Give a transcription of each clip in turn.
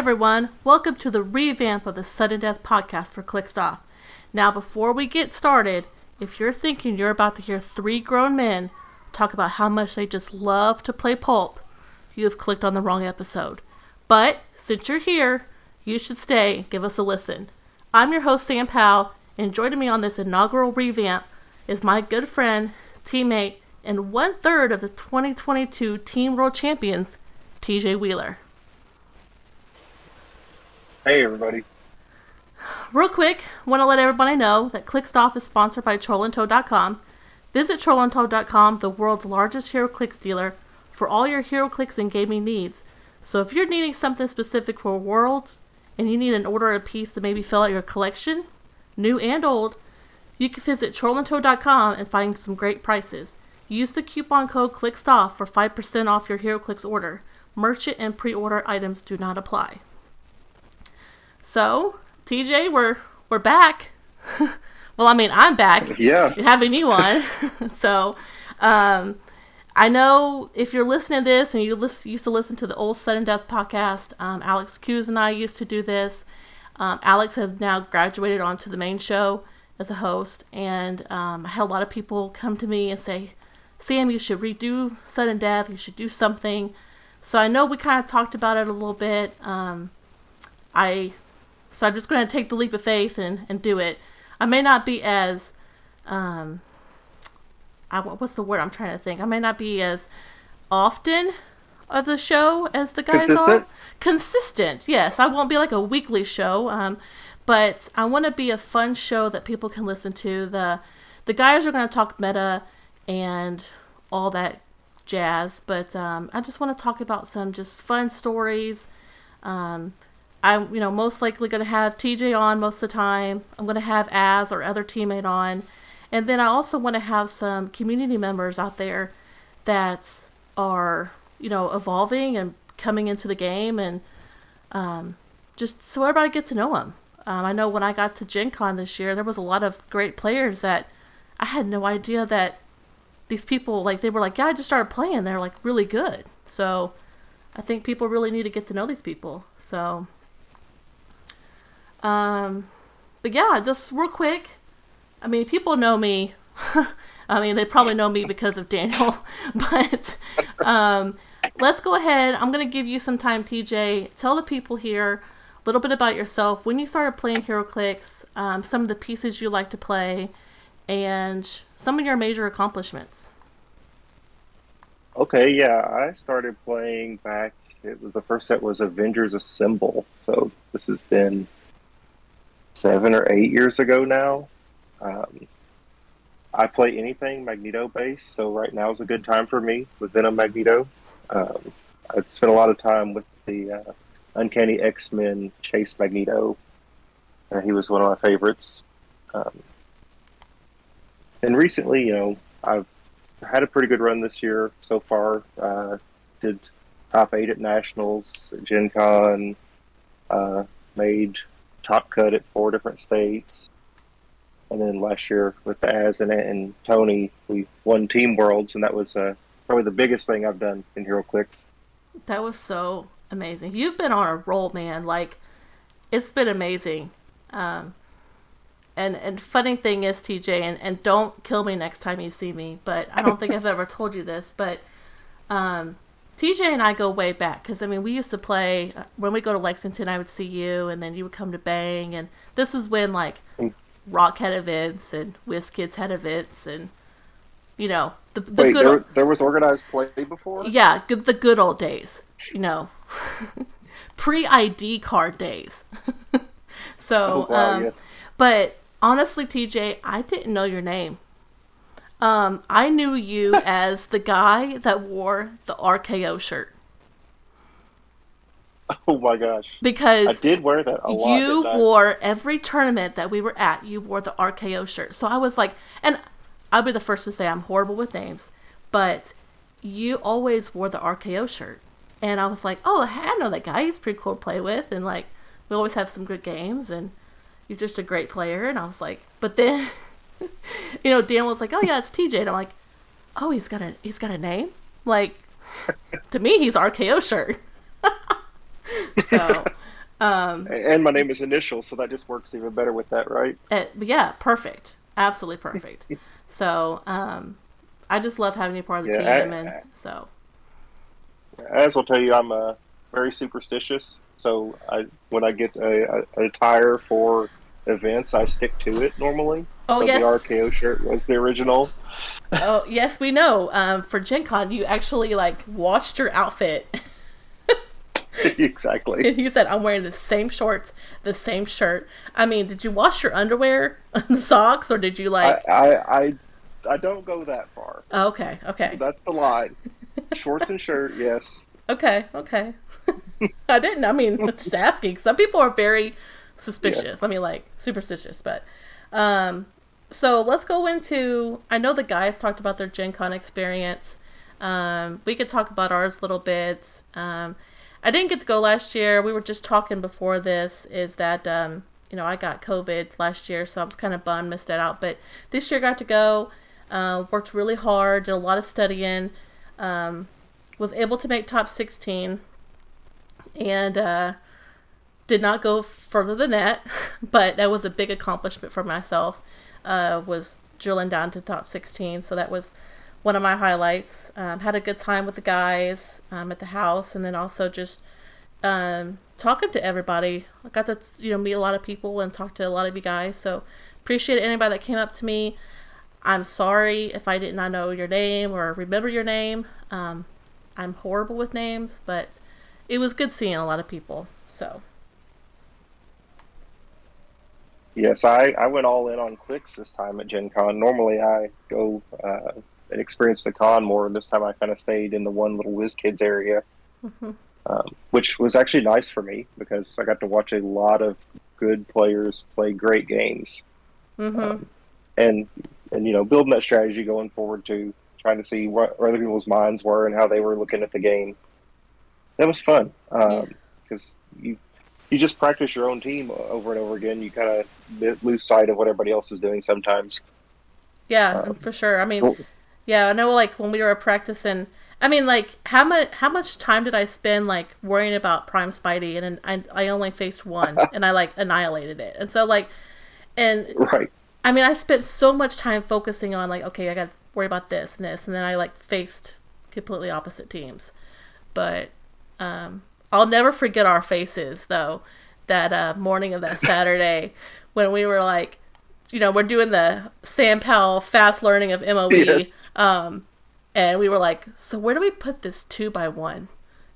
everyone, welcome to the revamp of the Sudden Death podcast for Clickstuff. Now, before we get started, if you're thinking you're about to hear three grown men talk about how much they just love to play pulp, you have clicked on the wrong episode. But since you're here, you should stay and give us a listen. I'm your host, Sam Powell, and joining me on this inaugural revamp is my good friend, teammate, and one third of the 2022 Team World Champions, TJ Wheeler. Hey, everybody. Real quick, want to let everybody know that Clickstuff is sponsored by TrollandToad.com. Visit TrollandToad.com, the world's largest HeroClix dealer, for all your HeroClix and gaming needs. So if you're needing something specific for Worlds and you need an order a piece to maybe fill out your collection, new and old, you can visit TrollandToad.com and find some great prices. Use the coupon code ClickStuff for 5% off your HeroClix order. Merchant and pre-order items do not apply. So, TJ, we're we're back. well, I mean, I'm back. Yeah. Having you on. so, um, I know if you're listening to this and you listen, used to listen to the old Sudden Death podcast, um, Alex Coos and I used to do this. Um, Alex has now graduated onto the main show as a host, and um, I had a lot of people come to me and say, Sam, you should redo Sudden Death, you should do something. So I know we kind of talked about it a little bit. Um, I so I'm just going to take the leap of faith and, and do it. I may not be as um, I, what's the word I'm trying to think? I may not be as often of the show as the guys Consistent? are. Consistent, yes. I won't be like a weekly show, um, but I want to be a fun show that people can listen to. the The guys are going to talk meta and all that jazz, but um, I just want to talk about some just fun stories. Um, I'm, you know, most likely going to have TJ on most of the time. I'm going to have Az or other teammate on. And then I also want to have some community members out there that are, you know, evolving and coming into the game and um, just so everybody gets to know them. Um, I know when I got to Gen Con this year, there was a lot of great players that I had no idea that these people, like, they were like, yeah, I just started playing. They're, like, really good. So I think people really need to get to know these people. So, um, but yeah, just real quick, I mean, people know me. I mean, they probably know me because of Daniel, but um, let's go ahead. I'm going to give you some time, TJ. Tell the people here a little bit about yourself, when you started playing HeroClix, um, some of the pieces you like to play, and some of your major accomplishments. Okay, yeah, I started playing back. It was the first set was Avengers Assemble, so this has been seven or eight years ago now. Um, I play anything Magneto based, so right now is a good time for me with Venom Magneto. Um, I've spent a lot of time with the uh, Uncanny X Men Chase Magneto. Uh, he was one of my favorites. Um, and recently, you know, I've had a pretty good run this year so far. Uh, did top eight at nationals, at Gen Con, uh, made top cut at four different states. And then last year with the Az and, and Tony, we won Team Worlds, and that was uh, probably the biggest thing I've done in HeroClix. That was so amazing. You've been on a roll, man. Like, it's been amazing. Um, and and funny thing is, TJ, and, and don't kill me next time you see me, but I don't think I've ever told you this, but um, TJ and I go way back because I mean we used to play uh, when we go to Lexington. I would see you, and then you would come to Bang, and this is when like Rock had events and Whiz Kids had events, and you know the the Wait, good there, old, there was organized play before? yeah good, the good old days, you know. pre ID card days. so, Oh, wow, um, yeah. but honestly, TJ, I didn't know your name. Um, I knew you as the guy that wore the RKO shirt Oh my gosh. Because I did wear that a lot. you wore every tournament that we were at. You wore the RKO shirt. So I was like, and I'll be the first to say I'm horrible with names, but you always wore the RKO shirt, and I was like, oh, I know that guy. He's pretty cool to play with, and like we always have some good games, and you're just a great player. And I was like, but then, you know, Dan was like, oh yeah, it's TJ, and I'm like, oh, he's got a he's got a name. Like to me, he's RKO shirt. so. Um, And my name is initial, so that just works even better with that, right? Uh, yeah, perfect. Absolutely perfect. so, um, I just love having you part of the Yeah, I- team, and so As I'll tell you, I'm uh, very superstitious. So I, when I get a, a attire for events, I stick to it normally. Oh, so yes. the RKO shirt was the original. oh yes, we know. Um, for Gen Con, you actually like watched your outfit. exactly. and you said, "I'm wearing the same shorts, the same shirt." I mean, did you wash your underwear and socks, or did you I, like? I, I, I don't go that far. Oh, okay, okay, That's the line. Shorts and shirt, yes. okay, okay. I didn't. I mean, just asking. Some people are very suspicious. I mean, like superstitious. But um, so let's go into. I know the guys talked about their Gen Con experience. Um, we could talk about ours a little bit. Um, I didn't get to go last year. We were just talking before this. Is that um, you know I got COVID last year, so I was kind of bummed, missed that out. But this year got to go. Uh, worked really hard, did a lot of studying. Um, was able to make top 16 and uh, did not go further than that but that was a big accomplishment for myself uh, was drilling down to top 16 so that was one of my highlights. Um, had a good time with the guys um, at the house and then also just um, talking to everybody. I got to you know meet a lot of people and talk to a lot of you guys. So appreciate anybody that came up to me. I'm sorry if i did not know your name or remember your name. Um, i'm horrible with names but it was good seeing a lot of people. So Yes, I, I went all in on clicks this time at Gen Con. Normally I go uh, and experience the con more. And this time I kind of stayed in the one little whiz kids area, Mhm. um, which was actually nice for me because I got to watch a lot of good players play great games. hmm Um, and, and, you know, building that strategy going forward to trying to see what other people's minds were and how they were looking at the game. That was fun because you you just practice your own team over and over again. You kind of lose sight of what everybody else is doing sometimes. yeah, Um, for sure. I mean, yeah, I know. Like when we were practicing, I mean, like how much how much time did I spend like worrying about Prime Spidey, and then I I only faced one, and I like annihilated it, and so like, and Right. I mean, I spent so much time focusing on like, okay, I got to worry about this and this, and then I like faced completely opposite teams. But um, I'll never forget our faces though. That uh, morning of that Saturday when we were like, you know, we're doing the Sam Powell fast learning of MOE, Yes. um, and we were like, so where do we put this two by one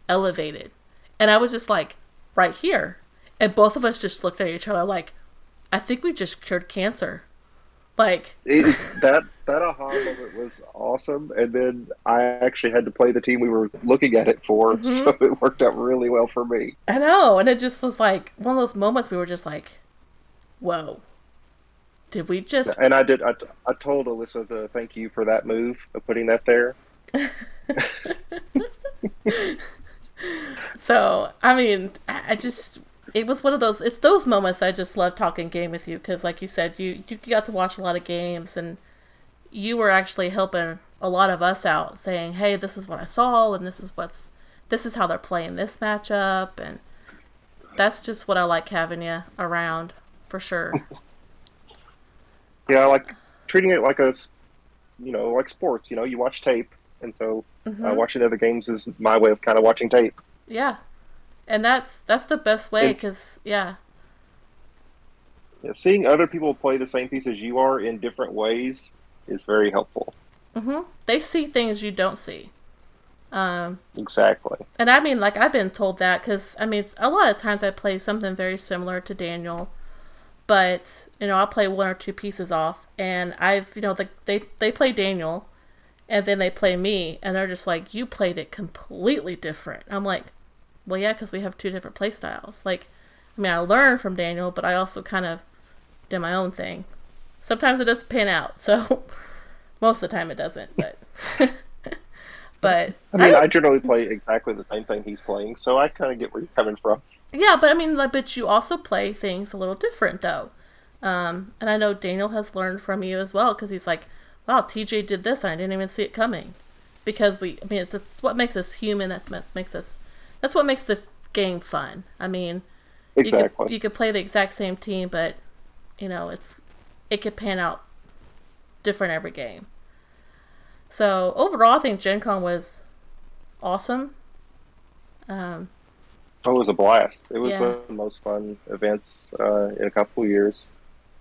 elevated? And I was just like, right here. And both of us just looked at each other like, I think we just cured cancer. Like, It, that that aha moment was awesome, and then I actually had to play the team we were looking at it for, Mhm. so it worked out really well for me. I know. And it just was like one of those moments we were just like, whoa. Did we just. And I did. I, I told Alyssa to thank you for that move of putting that there. So, I mean, I just. It was one of those. It's those moments I just love talking game with you because, like you said, you, you got to watch a lot of games and you were actually helping a lot of us out saying, hey, this is what I saw and this is what's. This is how they're playing this matchup. And that's just what I like having you around for sure. Yeah, I like treating it like a, you know, like sports. You know, you watch tape, and so uh, Mhm. watching other games is my way of kind of watching tape. Yeah, and that's that's the best way because yeah, Yeah, seeing other people play the same piece as you are in different ways is very helpful. hmm they see things you don't see. Um, Exactly. and I mean, like I've been told that because I mean, a lot of times I play something very similar to Daniel, but you know, I'll play one or two pieces off, and I've you know, the, they they play Daniel, and then they play me, and they're just like, you played it completely different. I'm like, well, yeah, because we have two different play styles. Like, I mean, I learned from Daniel, but I also kind of did my own thing. Sometimes it doesn't pan out, so most of the time it doesn't, but. but I mean, I generally play exactly the same thing he's playing, so I kind of get where you're coming from. Yeah, but I mean, like, but you also play things a little different, though. Um, and I know Daniel has learned from you as well because he's like, "Wow, TJ did this, and I didn't even see it coming." Because we, I mean, it's, it's what makes us human. That's what makes us. That's what makes the game fun. I mean, you could you could play the exact same team, but you know, it's it could pan out different every game. So overall, I think Gen Con was awesome. Um, Oh, it was a blast. It was Yeah. one of the most fun events uh, in a couple of years.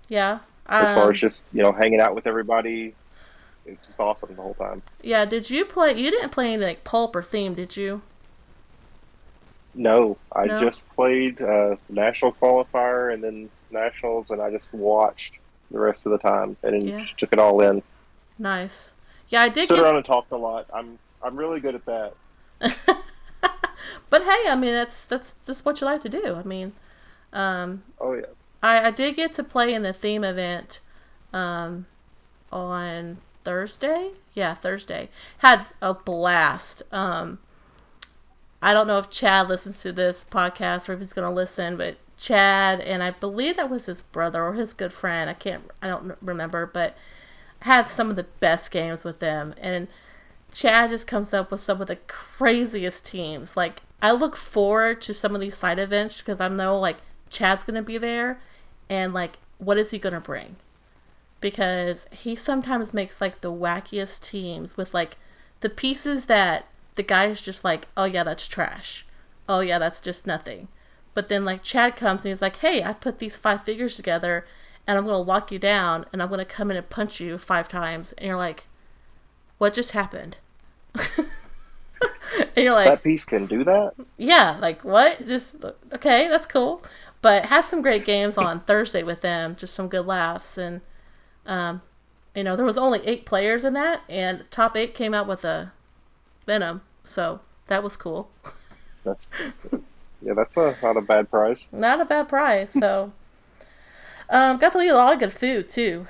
yeah. As far um, as just you know hanging out with everybody, it's just awesome the whole time. Yeah, did you play? You didn't play any like pulp or theme, did you? No, I No? just played uh, national qualifier and then nationals, and I just watched the rest of the time and Yeah. took it all in. Nice. Yeah, I did Sit get. around and talked a lot. I'm I'm really good at that. but hey, I mean that's that's just what you like to do. I mean, um, Oh yeah. I I did get to play in the theme event, um, on Thursday. Yeah, Thursday. Had a blast. Um, I don't know if Chad listens to this podcast or if he's gonna listen, but Chad and I believe that was his brother or his good friend. I can't. I don't remember, but had some of the best games with them and Chad just comes up with some of the craziest teams. Like I look forward to some of these side events because I know like Chad's gonna be there, and like what is he gonna bring? Because he sometimes makes like the wackiest teams with like the pieces that the guy's just like, oh yeah, that's trash. Oh yeah, that's just nothing. But then like Chad comes and he's like, hey, I put these five figures together, and I'm gonna lock you down, and I'm gonna come in and punch you five times, and you're like, what just happened? and you're like, that piece can do that. yeah, like what? Just okay, that's cool. But had some great games on Thursday with them, just some good laughs, and um, you know there was only eight players in that, and top eight came out with a Venom, so that was cool. That's yeah, that's a, not a bad prize. Not a bad prize. So um, got to eat a lot of good food too.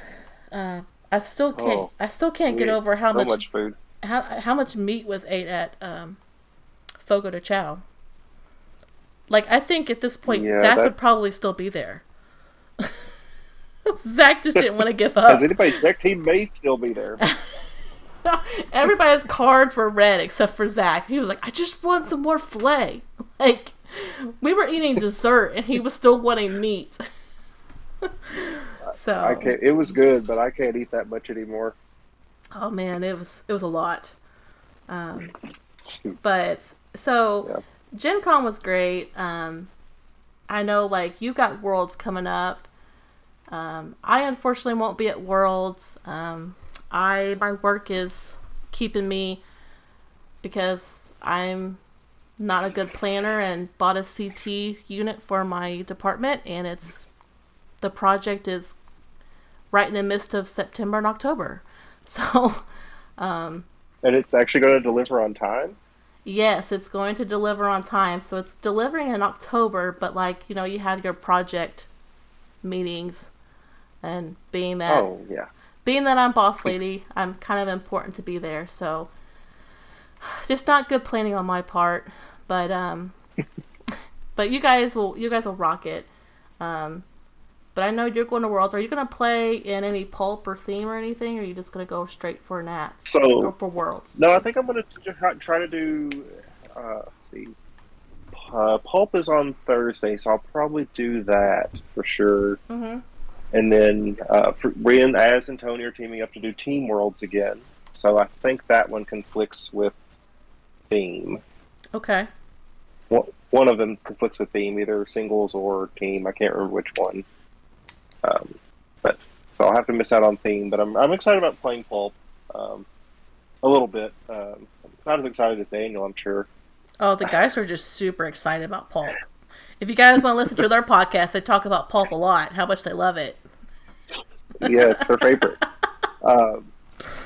Uh, I still can't. Oh, I still can't get over how so much, much food. how how much meat was ate at um, Fogo de Chao. Like I think at this point, Yeah, Zach that- would probably still be there. Zach just didn't want to give up. Has anybody checked? He may still be there. Everybody's cards were red except for Zach. He was like, "I just want some more fillet." Like we were eating dessert, and he was still wanting meat. so I can't. It was good, but I can't eat that much anymore. Oh man, it was it was a lot. Um, but so Yeah. Gen Con was great. Um, I know like you got Worlds coming up. Um, I unfortunately won't be at Worlds. Um, I my work is keeping me because I'm not a good planner and bought a CT unit for my department and it's the project is right in the midst of September and October. So um, And it's actually going to deliver on time. Yes, it's going to deliver on time. So it's delivering in October, but like, you know, you have your project meetings and being that Oh yeah. Being that I'm boss lady, I'm kind of important to be there. So just not good planning on my part, but um but you guys will you guys will rock it. Um but I know you're going to Worlds. Are you going to play in any pulp or theme or anything, or are you just going to go straight for Nats So- or for Worlds? No, I think I'm going to try to do. Uh, let's see. Uh, Pulp is on Thursday, so I'll probably do that for sure. Mm-hmm. And then uh, Ren as and Tony are teaming up to do Team Worlds again. So I think that one conflicts with theme. Okay. One one of them conflicts with theme, either singles or team. I can't remember which one. Um, but so I'll have to miss out on theme. But I'm I'm excited about playing Pulp. Um, a little bit. Um, not as excited as Daniel, I'm sure. Oh, the guys are just super excited about pulp. If you guys want to listen to their podcast, they talk about pulp a lot, how much they love it. Yeah, it's their favorite. um,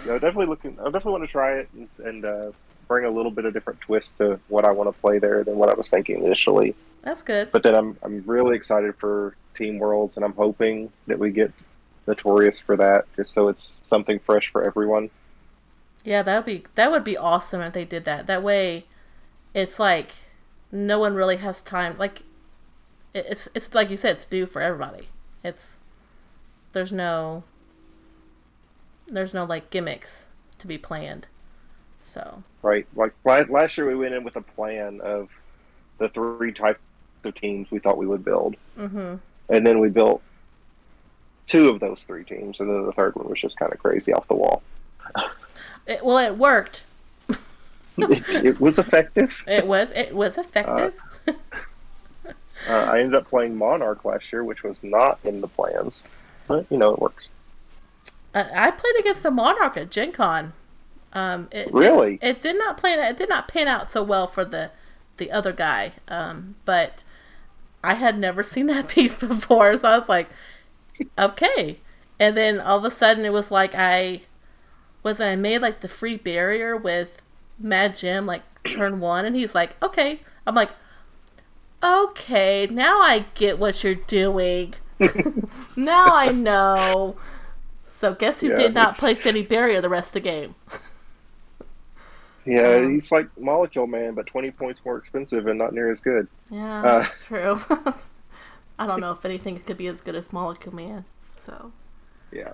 you know, definitely looking. I definitely want to try it and, and uh, bring a little bit of different twist to what I want to play there than what I was thinking initially. That's good. But then I'm I'm really excited for Team Worlds, and I'm hoping that we get Notorious for that, just so it's something fresh for everyone. Yeah, that would be that would be awesome if they did that. That way, it's like no one really has time. Like it's it's like you said, it's new for everybody. It's there's no there's no like gimmicks to be planned. So right? Like la- last year, we went in with a plan of the three types of teams we thought we would build, hmm and then we built two of those three teams, and then the third one was just kind of crazy off the wall. it, well, it worked. it, it was effective. It was it was effective. Uh, I ended up playing Monarch last year, which was not in the plans, but you know it works. I, I played against the Monarch at Gen Con. Um, it, Really? It, it did not plan. It did not pan out so well for the the other guy. Um, but I had never seen that piece before, so I was like, okay. And then all of a sudden, it was like I was I made like the free barrier with Mad Jim like turn one, and he's like, okay. I'm like, okay, now I get what you're doing. now I know. So guess who Yeah, did not it's- place any barrier the rest of the game? Yeah, Um, he's like Molecule Man, but twenty points more expensive and not near as good. Yeah, Uh. that's true. I don't know if anything could be as good as Molecule Man. So, Yeah.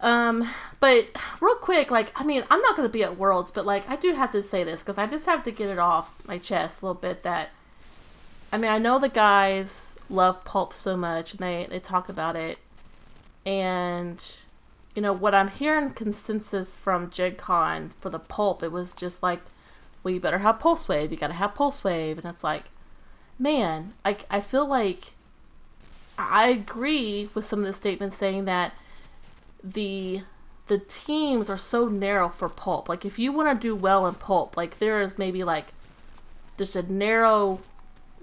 um, but real quick, like, I mean, I'm not going to be at Worlds, but like, I do have to say this because I just have to get it off my chest a little bit. That, I mean, I know the guys love pulp so much, and they they talk about it, and you know what I'm hearing consensus from Gen Con for the pulp, it was just like, well, you better have Pulse Wave. You got to have Pulse Wave, and it's like, man, I I feel like I agree with some of the statements saying that the the teams are so narrow for pulp. Like if you want to do well in pulp, like there is maybe like just a narrow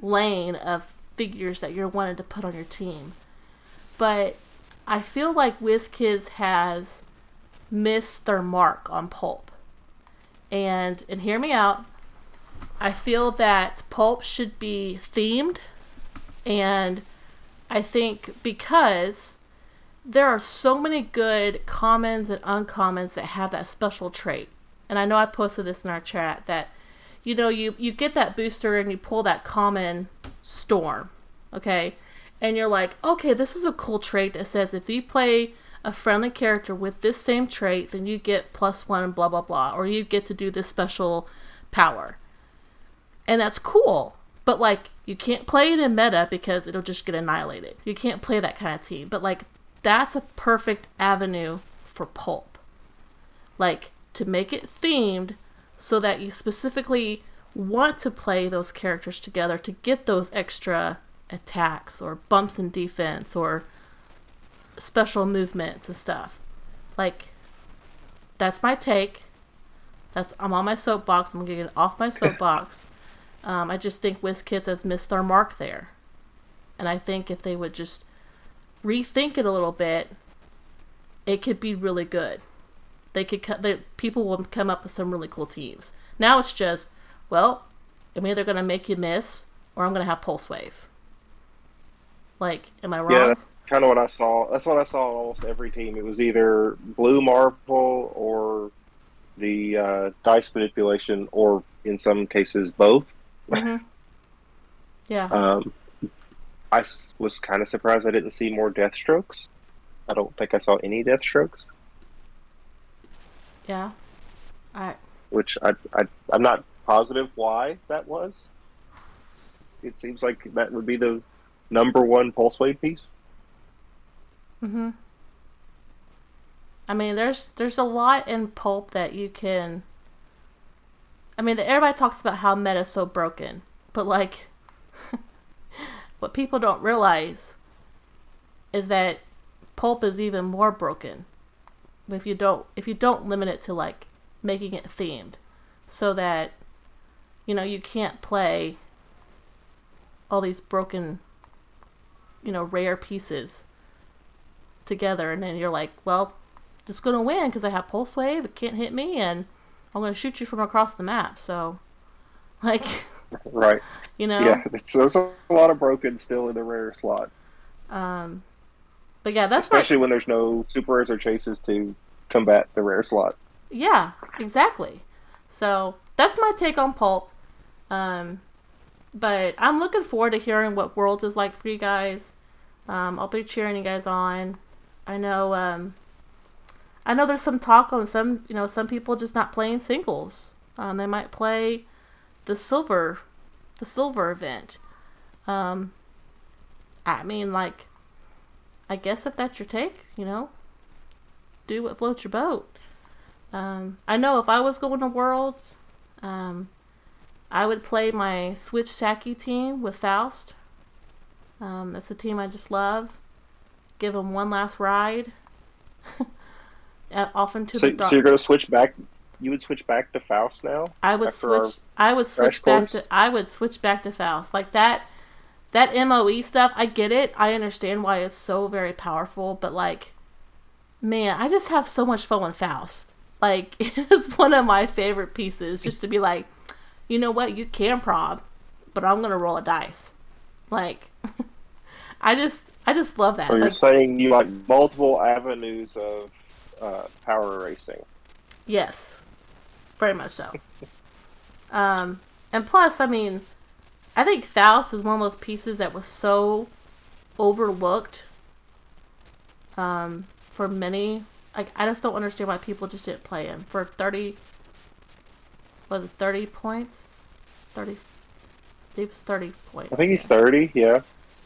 lane of figures that you're wanting to put on your team. But I feel like WizKids has missed their mark on pulp. And and hear me out. I feel that pulp should be themed and I think because there are so many good commons and uncommons that have that special trait. And I know I posted this in our chat that you know you you get that booster and you pull that common storm, okay? And you're like, "Okay, this is a cool trait that says if you play a friendly character with this same trait, then you get plus 1 blah blah blah or you get to do this special power." And that's cool. But like you can't play it in meta because it'll just get annihilated. You can't play that kind of team. But like that's a perfect avenue for pulp. Like to make it themed so that you specifically want to play those characters together to get those extra attacks or bumps in defense or special movements and stuff. Like that's my take. That's I'm on my soapbox. I'm gonna get off my soapbox. Um, I just think WizKids has missed their mark there. And I think if they would just rethink it a little bit, it could be really good. They could cut. The people will come up with some really cool teams. Now it's just, well, I'm either gonna make you miss or I'm gonna have pulse wave. Like, am I wrong? Yeah, that's kind of what I saw. That's what I saw on almost every team. It was either blue marble or the uh, dice manipulation, or in some cases both. Mhm. Yeah. Um, I was kind of surprised I didn't see more Deathstrokes. I don't think I saw any Deathstrokes, yeah. I which I, I I'm not positive why that was. It seems like that would be the number one pulse wave piece. Mm-hmm. I mean, there's there's a lot in pulp that you can. I mean, everybody talks about how meta's so broken, but like, what people don't realize is that pulp is even more broken if you don't if you don't limit it to like making it themed so that you know you can't play all these broken you know rare pieces together and then you're like well just gonna win because i have pulse wave it can't hit me and i'm gonna shoot you from across the map so like Right. you know Yeah, there's a lot of broken still in the rare slot, um but yeah that's especially when there's no super rares or chases to combat the rare slot. Yeah, exactly. So that's my take on Pulp. Um, but I'm looking forward to hearing what Worlds is like for you guys. Um, I'll be cheering you guys on. I know. Um, I know there's some talk on some, you know, some people just not playing singles. Um, they might play the silver, the silver event. Um, I mean, like, I guess if that's your take, you know, do what floats your boat. Um, I know if I was going to Worlds, um, I would play my Switch Saki team with Faust. Um, that's a team I just love. Give them one last ride. Off into So, the dark. so you're going to switch back. You would switch back to Faust now. I would switch. I would switch back course? to. I would switch back to Faust like that. That Moe stuff, I get it. I understand why it's so very powerful, but like, man, I just have so much fun with Faust. Like, it's one of my favorite pieces. Just to be like, you know what, you can prob, but I'm gonna roll a dice. Like, I just, I just love that. Or you're Like, saying you like multiple avenues of uh, power racing. Yes, very much so. um, and plus, I mean, I think Faust is one of those pieces that was so overlooked um, for many. Like, I just don't understand why people just didn't play him for thirty. Was it thirty points? Thirty. It was thirty points. I think he's 30, yeah,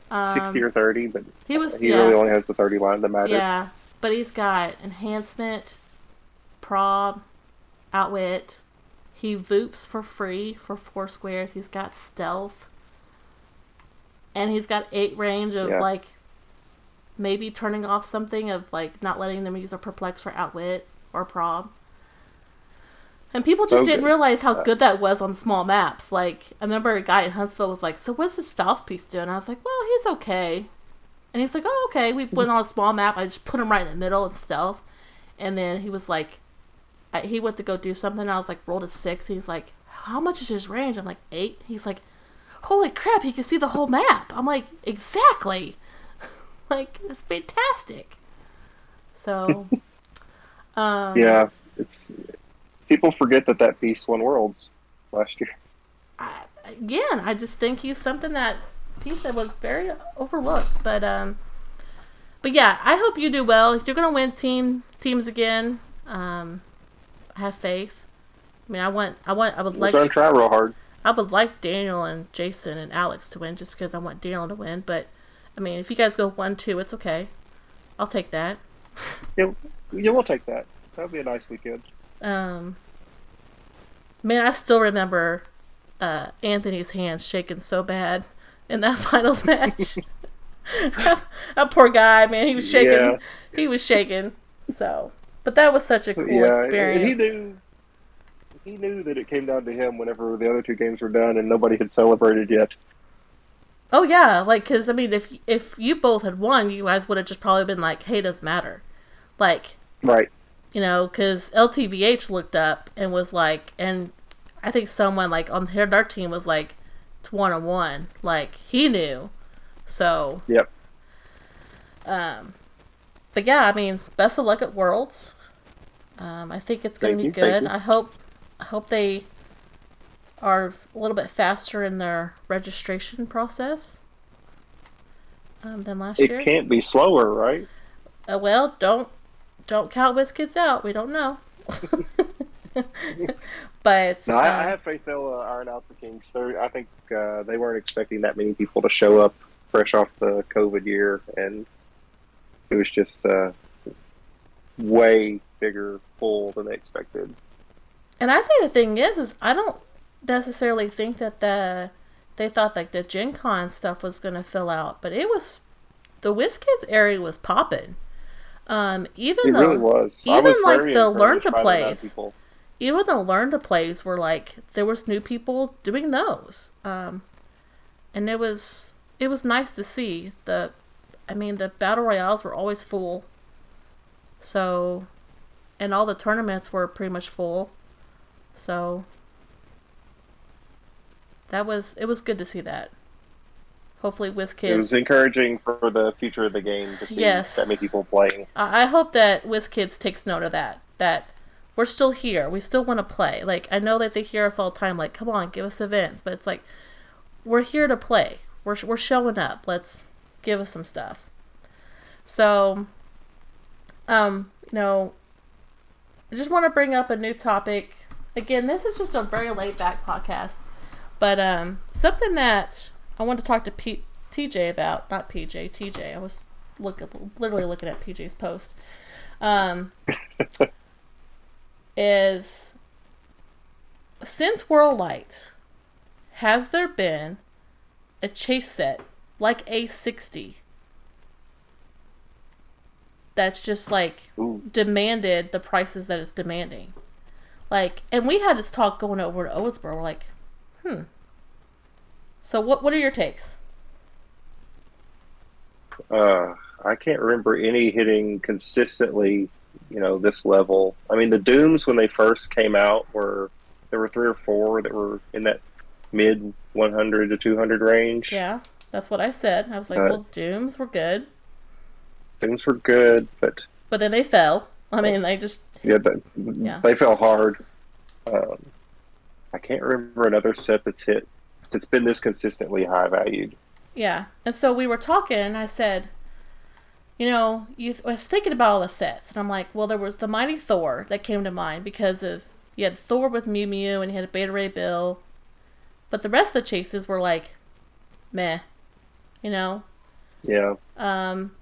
um, 60 or 30, but He was. he yeah. really only has the 30 line that matters. Yeah, but he's got enhancement, prob, outwit. He voops for free for four squares. He's got stealth, and he's got eight range of Yeah. like maybe turning off something of like not letting them use a perplex or outwit or prob. And people just So didn't good. realize how Uh, good that was on small maps. Like I remember a guy in Huntsville was like, "So what's this Faust piece doing?" I was like, "Well, he's okay." And he's like, "Oh, okay." We went on a small map. I just put him right in the middle and stealth, and then he was like, I, he went to go do something. I was like, rolled a six. He's like, "How much is his range?" I'm like, eight. He's like, "Holy crap! He can see the whole map." I'm like, "Exactly." like it's fantastic. So, um, Yeah, it's people forget that that piece won worlds last year. I, again, I just think he's something that piece that was very overlooked. But um, but yeah, I hope you do well. If you're gonna win team teams again, um, have faith. I mean, I want, I want, I would like, don't try real hard. I would like Daniel and Jason and Alex to win, just because I want Daniel to win. But I mean, if you guys go one two, it's okay. I'll take that. Yeah, yeah, we'll take that. That'll be a nice weekend. Um, man, I still remember uh, Anthony's hands shaking so bad in that finals match. that poor guy, man, he was shaking. Yeah. He was shaking. So, but that was such a cool yeah, experience. he knew. He knew that it came down to him whenever the other two games were done, and nobody had celebrated yet. Oh yeah, like because I mean, if if you both had won, you guys would have just probably been like, "Hey, doesn't matter," like Right. you know, because LTVH looked up and was like, and I think someone like on their dark team was like, it's one on one. Like he knew. So, Yep. um, but yeah, I mean, best of luck at Worlds. Um, I think it's going to be you, good. I hope, I hope they are a little bit faster in their registration process um, than last It year. It can't be slower, right? Uh, well, don't don't count WizKids out. We don't know. but No, I, I uh, have faith they'll uh, iron out the kinks. They're, I think uh, they weren't expecting that many people to show up fresh off the COVID year, and it was just uh, way bigger pull than they expected. and I think the thing is, is I don't necessarily think that the they thought like the Gen Con stuff was going to fill out, but it was the WizKids area was popping. Um, even It though really was. Even was like the learn to by the amount of plays. even the learn to plays were like there was new people doing those. Um, and it was it was nice to see the I mean the battle royales were always full. So and all the tournaments were pretty much full. So that was it was good to see that. Hopefully WizKids It was encouraging for the future of the game to see Yes. that many people playing. I hope that WizKids takes note of that. That we're still here. We still want to play. Like I know that they hear us all the time. Like, come on, give us events. But it's like we're here to play. We're we're showing up. Let's give us some stuff. So, um, you know, I just want to bring up a new topic. Again, this is just a very laid back podcast, but um, something that I want to talk to P- TJ about. Not PJ, TJ. I was looking, literally looking at PJ's post. Um, is since War of Light, has there been a chase set like A60 that's just like Ooh. demanded the prices that it's demanding? Like, and we had this talk going over to Owensboro. We're like, hmm. So what? What are your takes? Uh, I can't remember any hitting consistently, you know, this level. I mean, the Dooms when they first came out were there were three or four that were in that mid 100 to 200 range. Yeah, that's what I said. I was like, Uh, well, Dooms were good, Dooms were good, but but then they fell. I mean, they just yeah, the, Yeah. they fell hard. Um, I can't remember another set that's hit that's been this consistently high valued. Yeah. And so we were talking, and I said, you know, you I was thinking about all the sets, and I'm like, well, there was the Mighty Thor that came to mind because of you had Thor with Mew Mew, and you had a Beta Ray Bill, but the rest of the chases were like, meh, you know. Yeah, Um,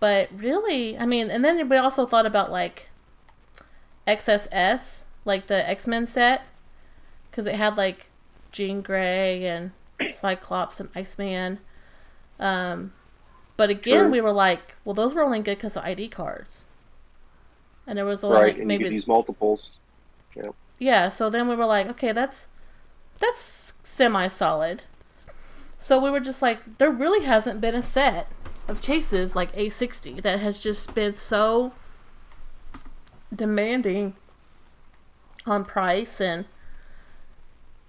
but really, I mean, and then we also thought about like XSS, like the X Men set, because it had like Jean Grey and Cyclops and Iceman. Um, but again, True. we were like, well, those were only good because of ID cards, and there was only right. like and you maybe could use multiples. Yeah. yeah, so then we were like, okay, that's that's semi solid. So we were just like, there really hasn't been a set of chases like A60 that has just been so demanding on price and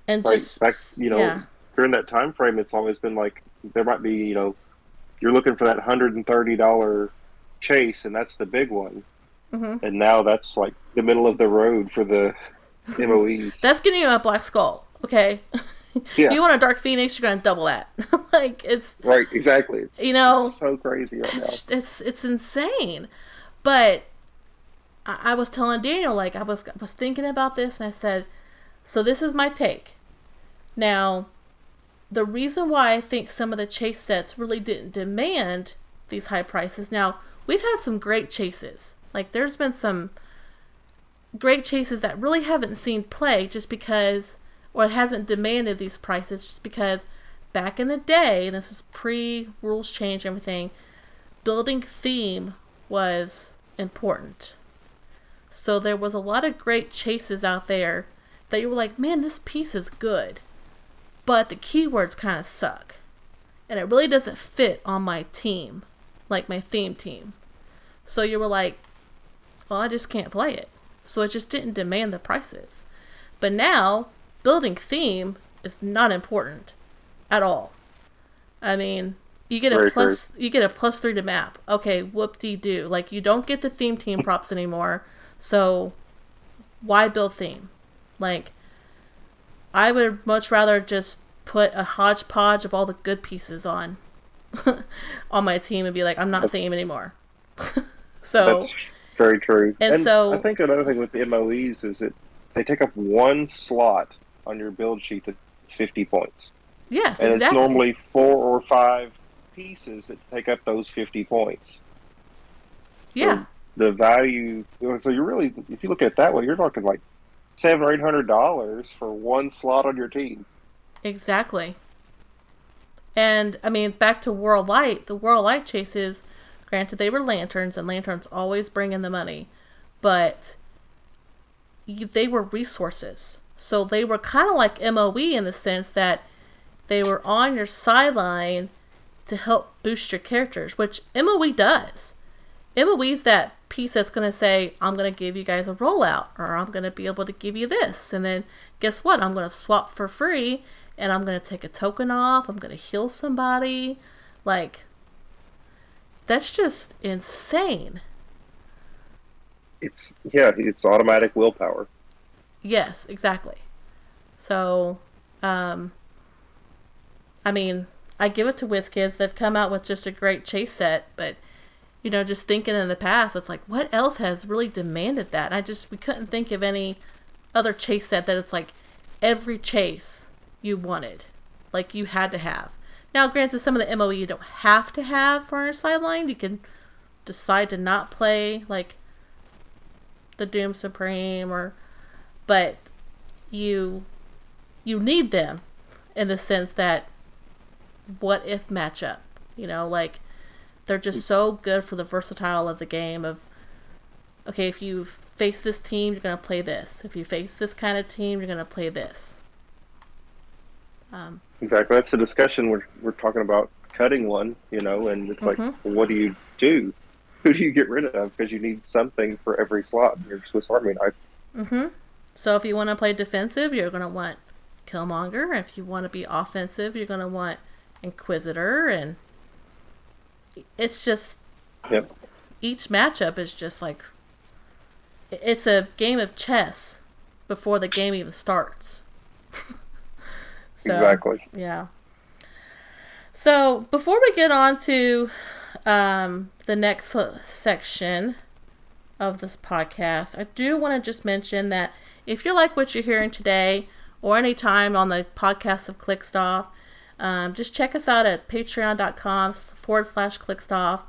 and Right. just Back, you know, yeah. during that time frame, it's always been like there might be, you know, you're looking for that hundred and thirty dollar chase, and that's the big one. Mhm. And now that's like the middle of the road for the MOEs. That's getting you a black skull, okay? Yeah. you want a dark phoenix, you're gonna double that. like it's right, exactly. you know It's so crazy right now. it's it's it's insane. But I, I was telling Daniel like I was I was thinking about this and I said, so this is my take. Now, the reason why I think some of the chase sets really didn't demand these high prices. Now we've had some great chases. Like there's been some great chases that really haven't seen play just because or it hasn't demanded these prices just because back in the day, and this is pre rules change and everything, building theme was important. So there was a lot of great chases out there that you were like, man, this piece is good. But the keywords kind of suck. And it really doesn't fit on my team, like my theme team. So you were like, well, I just can't play it. So it just didn't demand the prices. But now, building theme is not important at all. I mean, you get a Very plus you get a plus three to map. Okay, whoop de doo. Like you don't get the theme team props anymore. So why build theme? Like I would much rather just put a hodgepodge of all the good pieces on on my team and be like, I'm not theme anymore. so That's very true. And so- I think another thing with the MOEs is that they take up one slot on your build sheet that's 50 points. yes, and exactly. it's normally four or five pieces that take up those 50 points. yeah. The value, so you're really, if you look at it that way, you're talking like seven or eight hundred dollars for one slot on your team. Exactly. And I mean, back to War of Light, the War of Light chases, granted they were lanterns, and lanterns always bring in the money, but you, they were resources. So they were kind of like MOE in the sense that they were on your sideline to help boost your characters, which MOE does. MOE's that piece that's going to say, I'm going to give you guys a rollout, or I'm going to be able to give you this. And then guess what? I'm going to swap for free, and I'm going to take a token off. I'm going to heal somebody. Like, that's just insane. It's yeah, it's automatic willpower. Yes, exactly. So, um, I mean, I give it to WizKids. They've come out with just a great chase set, but you know, just thinking in the past, it's like, what else has really demanded that? And I just we couldn't think of any other chase set that it's like every chase you wanted, like you had to have. Now, granted, some of the MOE you don't have to have for your sideline. You can decide to not play like the Doom Supreme or, but you you need them in the sense that what if matchup, you know, like they're just so good for the versatile of the game of okay, if you face this team, you're going to play this. If you face this kind of team, you're going to play this. Um, Exactly. That's the discussion we're we're talking about cutting one, you know, and it's like, Mhm. well, what do you do? Who do you get rid of? Because you need something for every slot in your Swiss Army knife. hmm So if you want to play defensive, you're going to want Killmonger. If you want to be offensive, you're going to want Inquisitor. And it's just Yep. each matchup is just like it's a game of chess before the game even starts. so, exactly. Yeah. So before we get on to um, the next section of this podcast, I do want to just mention that if you like what you're hearing today or any time on the podcast of Clixed Off, um, just check us out at patreon.com forward slash clixedoff.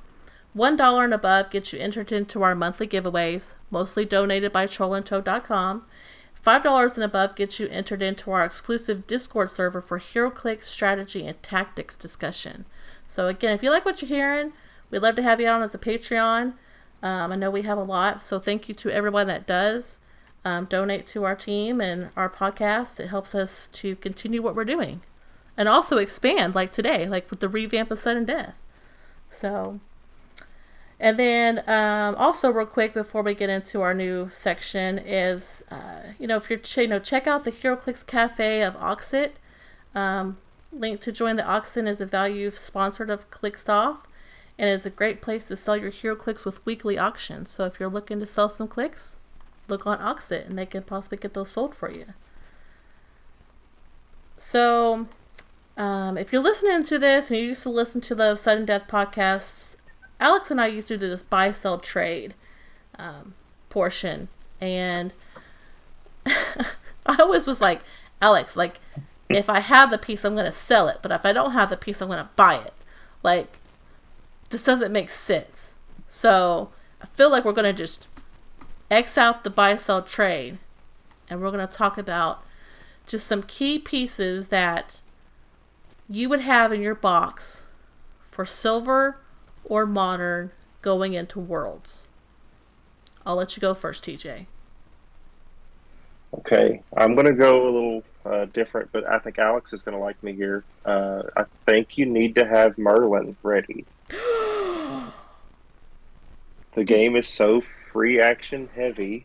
One dollar and above gets you entered into our monthly giveaways, mostly donated by trollandtoad.com. Five dollars and above gets you entered into our exclusive Discord server for HeroClix strategy and tactics discussion. So again, if you like what you're hearing, we'd love to have you on as a Patreon. Um, I know we have a lot, so thank you to everyone that does um, donate to our team and our podcast. It helps us to continue what we're doing, and also expand, like today, like with the revamp of Sudden Death. So, and then um, also real quick before we get into our new section is, uh, you know, if you're ch- you know check out the HeroClix Cafe of Oxit. Um, link to join the Oxen is a value sponsored of Clixed Off, and it's a great place to sell your HeroClix with weekly auctions. So if you're looking to sell some clicks, look on Oxit, and they can possibly get those sold for you. So, um, if you're listening to this and you used to listen to the Sudden Death podcasts, Alex and I used to do this buy sell trade um, portion, and I always was like, Alex, like, if I have the piece, I'm gonna sell it, but if I don't have the piece, I'm gonna buy it. Like, this doesn't make sense. So I feel like we're gonna just X out the buy sell trade, and we're gonna talk about just some key pieces that you would have in your box for silver or modern going into worlds. I'll let you go first, TJ. Okay, I'm gonna go a little uh, different, but I think Alex is gonna like me here. Uh, I think you need to have Merlin ready. The game is so free action heavy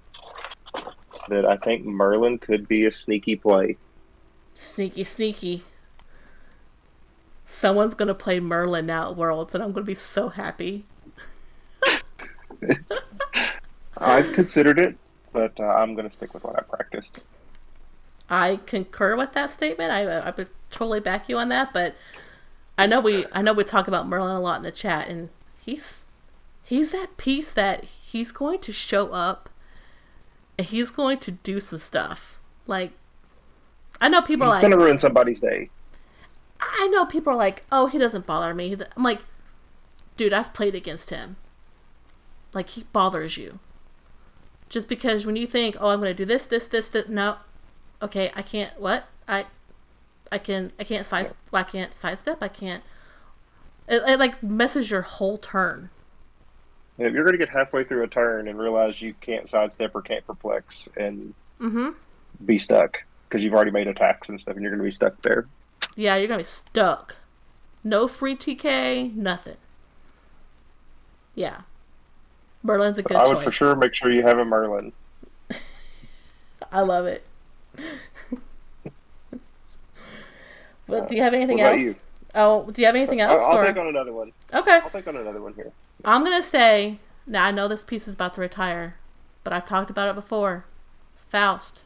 that I think Merlin could be a sneaky play. Sneaky, sneaky. Someone's gonna play Merlin now at Worlds, and I'm gonna be so happy. I've considered it, but uh, I'm gonna stick with what I practiced. I concur with that statement. I I would totally back you on that, but I know we I know we talk about Merlin a lot in the chat, and he's he's that piece that he's going to show up, and he's going to do some stuff. Like I know people He's are like He's gonna ruin somebody's day. I know people are like, oh, he doesn't bother me. I'm like, dude, I've played against him. Like he bothers you. Just because when you think, oh, I'm gonna do this, this, this, this, no, okay, I can't. What I, I can, I can't side, I can't sidestep. I can't. It, it like messes your whole turn. If you're gonna get halfway through a turn and realize you can't sidestep or can't perplex, and Mm-hmm. be stuck because you've already made attacks and stuff, and you're going to be stuck there. Yeah, you're gonna be stuck. No free TK, nothing. Yeah. Merlin's a good I choice. would for sure make sure you have a Merlin. I love it. well, do you have anything else? you? Oh, do you have anything else? I'll, I'll or- think on another one. okay. I'll think on another one here. I'm gonna say now I know this piece is about to retire, but I've talked about it before. Faust.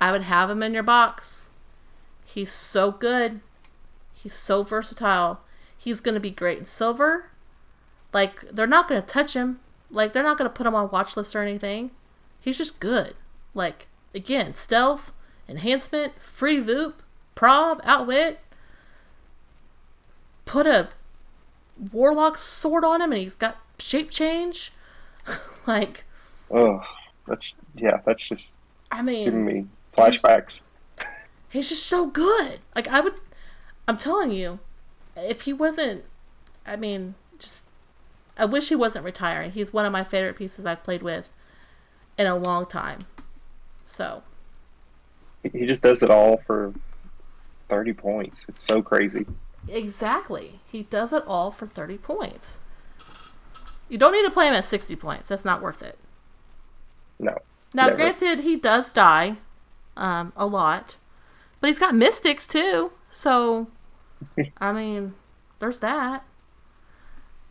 I would have him in your box. He's so good. He's so versatile. He's gonna be great in silver. Like they're not gonna touch him. Like they're not gonna put him on watch list or anything. He's just good. Like again, stealth, enhancement, free voop, prob, outwit. Put a warlock sword on him and he's got shape change. like, Oh, that's yeah. That's just I mean, giving me flashbacks. he's just so good. Like, I would, I'm telling you, if he wasn't, I mean, just, I wish he wasn't retiring. He's one of my favorite pieces I've played with in a long time. So, He- He just does it all for thirty points. It's so crazy. Exactly. He does it all for 30 points. You don't need to play him at 60 points. That's not worth it. No, Now, Never. granted, he does die um, a lot, but he's got mystics too. So, I mean, there's that.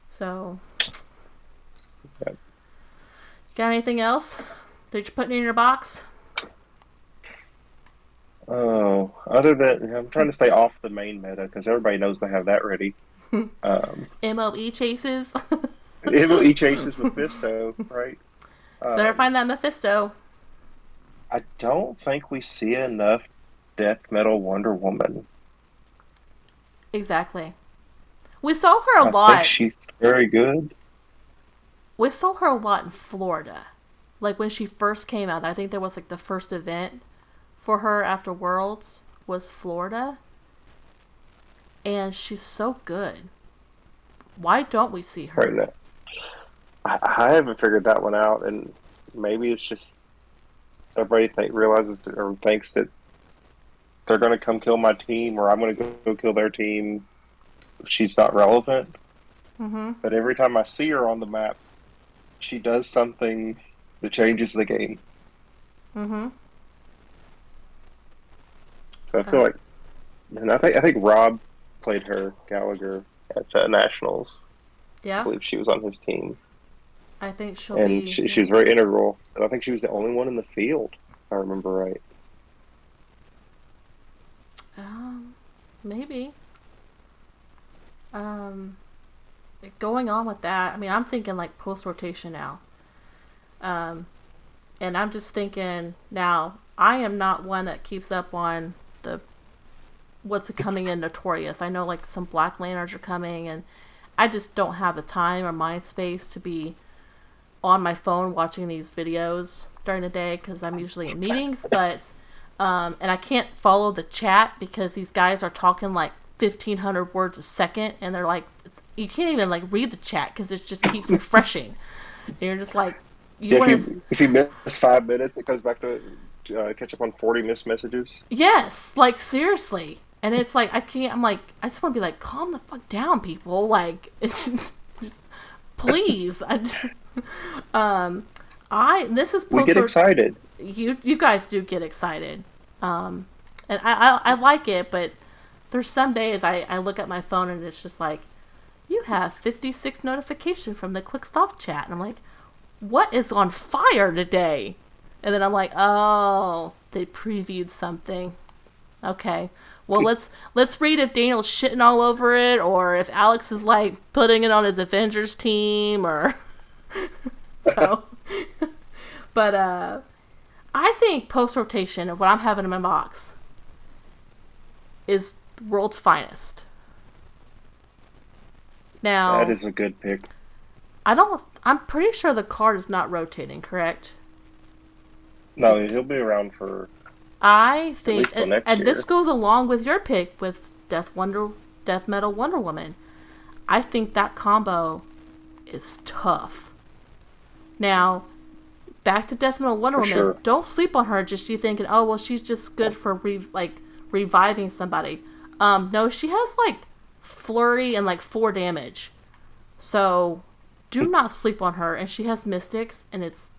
So, Yep. got anything else that you're putting in your box? Oh, other than I'm trying to stay off the main meta because everybody knows they have that ready. um, MOE chases. MOE chases Mephisto, right? Better Um, find that Mephisto. I don't think we see enough death metal Wonder Woman. Exactly. We saw her a I lot. think she's very good. We saw her a lot in Florida. Like when she first came out, I think there was like the first event for her after Worlds was Florida. And she's so good. Why don't we see her? right now. I, haven't figured that one out, and maybe it's just everybody think, realizes that, or thinks that they're going to come kill my team, or I'm going to go kill their team. She's not relevant, Mm-hmm. but every time I see her on the map, she does something that changes the game. Mm-hmm. So I feel like, and I think I think Rob played her Gallagher at uh, Nationals. Yeah, I believe she was on his team. I think she'll and be. she, she was very integral. And I think she was the only one in the field, if I remember right. Um, maybe. Um, going on with that, I mean, I'm thinking like post rotation now. Um, and I'm just thinking now, I am not one that keeps up on the what's coming in Notorious. I know like some Black Lanterns are coming, and I just don't have the time or mind space to be on my phone watching these videos during the day because I'm usually in meetings, but um, and I can't follow the chat because these guys are talking like 1500 words a second and they're like it's, you can't even like read the chat because it just keeps refreshing and you're just like you Yeah, want if, to you, if you miss five minutes, it goes back to uh, catch up on 40 missed messages. yes like seriously and it's like i can't i'm like i just want to be like calm the fuck down people. Like just please. I just, um i this is We get excited. you you guys do get excited. Um and I, I i like it but there's some days i i look at my phone and it's just like you have 56 notification from the Clixed Off chat. And i'm like what is on fire today? And then i'm like oh they previewed something. Okay well let's let's read if daniel's shitting all over it or if alex is like putting it on his avengers team or so but uh I think post rotation of what I'm having in my box is world's finest. Now, That is a good pick. I don't. I'm pretty sure the card is not rotating. Correct? No, he'll be around for. I think, and, and this goes along with your pick with Death Wonder, Death Metal Wonder Woman. I think that combo is tough. Now, back to Death Metal Wonder For Woman. sure. Don't sleep on her. Just you thinking, oh well, she's just good for re- like reviving somebody. Um, no, she has like flurry and like four damage. So do not sleep on her. And she has mystics, and it's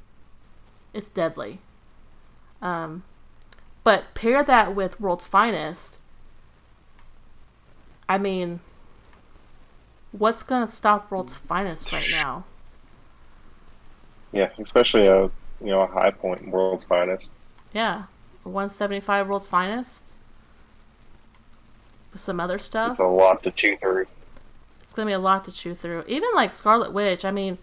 it's deadly. Um, but pair that with World's Finest. I mean, what's gonna stop World's Finest right now? Yeah, especially a you know a high point in World's Finest. Yeah, 175 World's Finest. With some other stuff. It's a lot to chew through. It's gonna be a lot to chew through. Even like Scarlet Witch. I mean,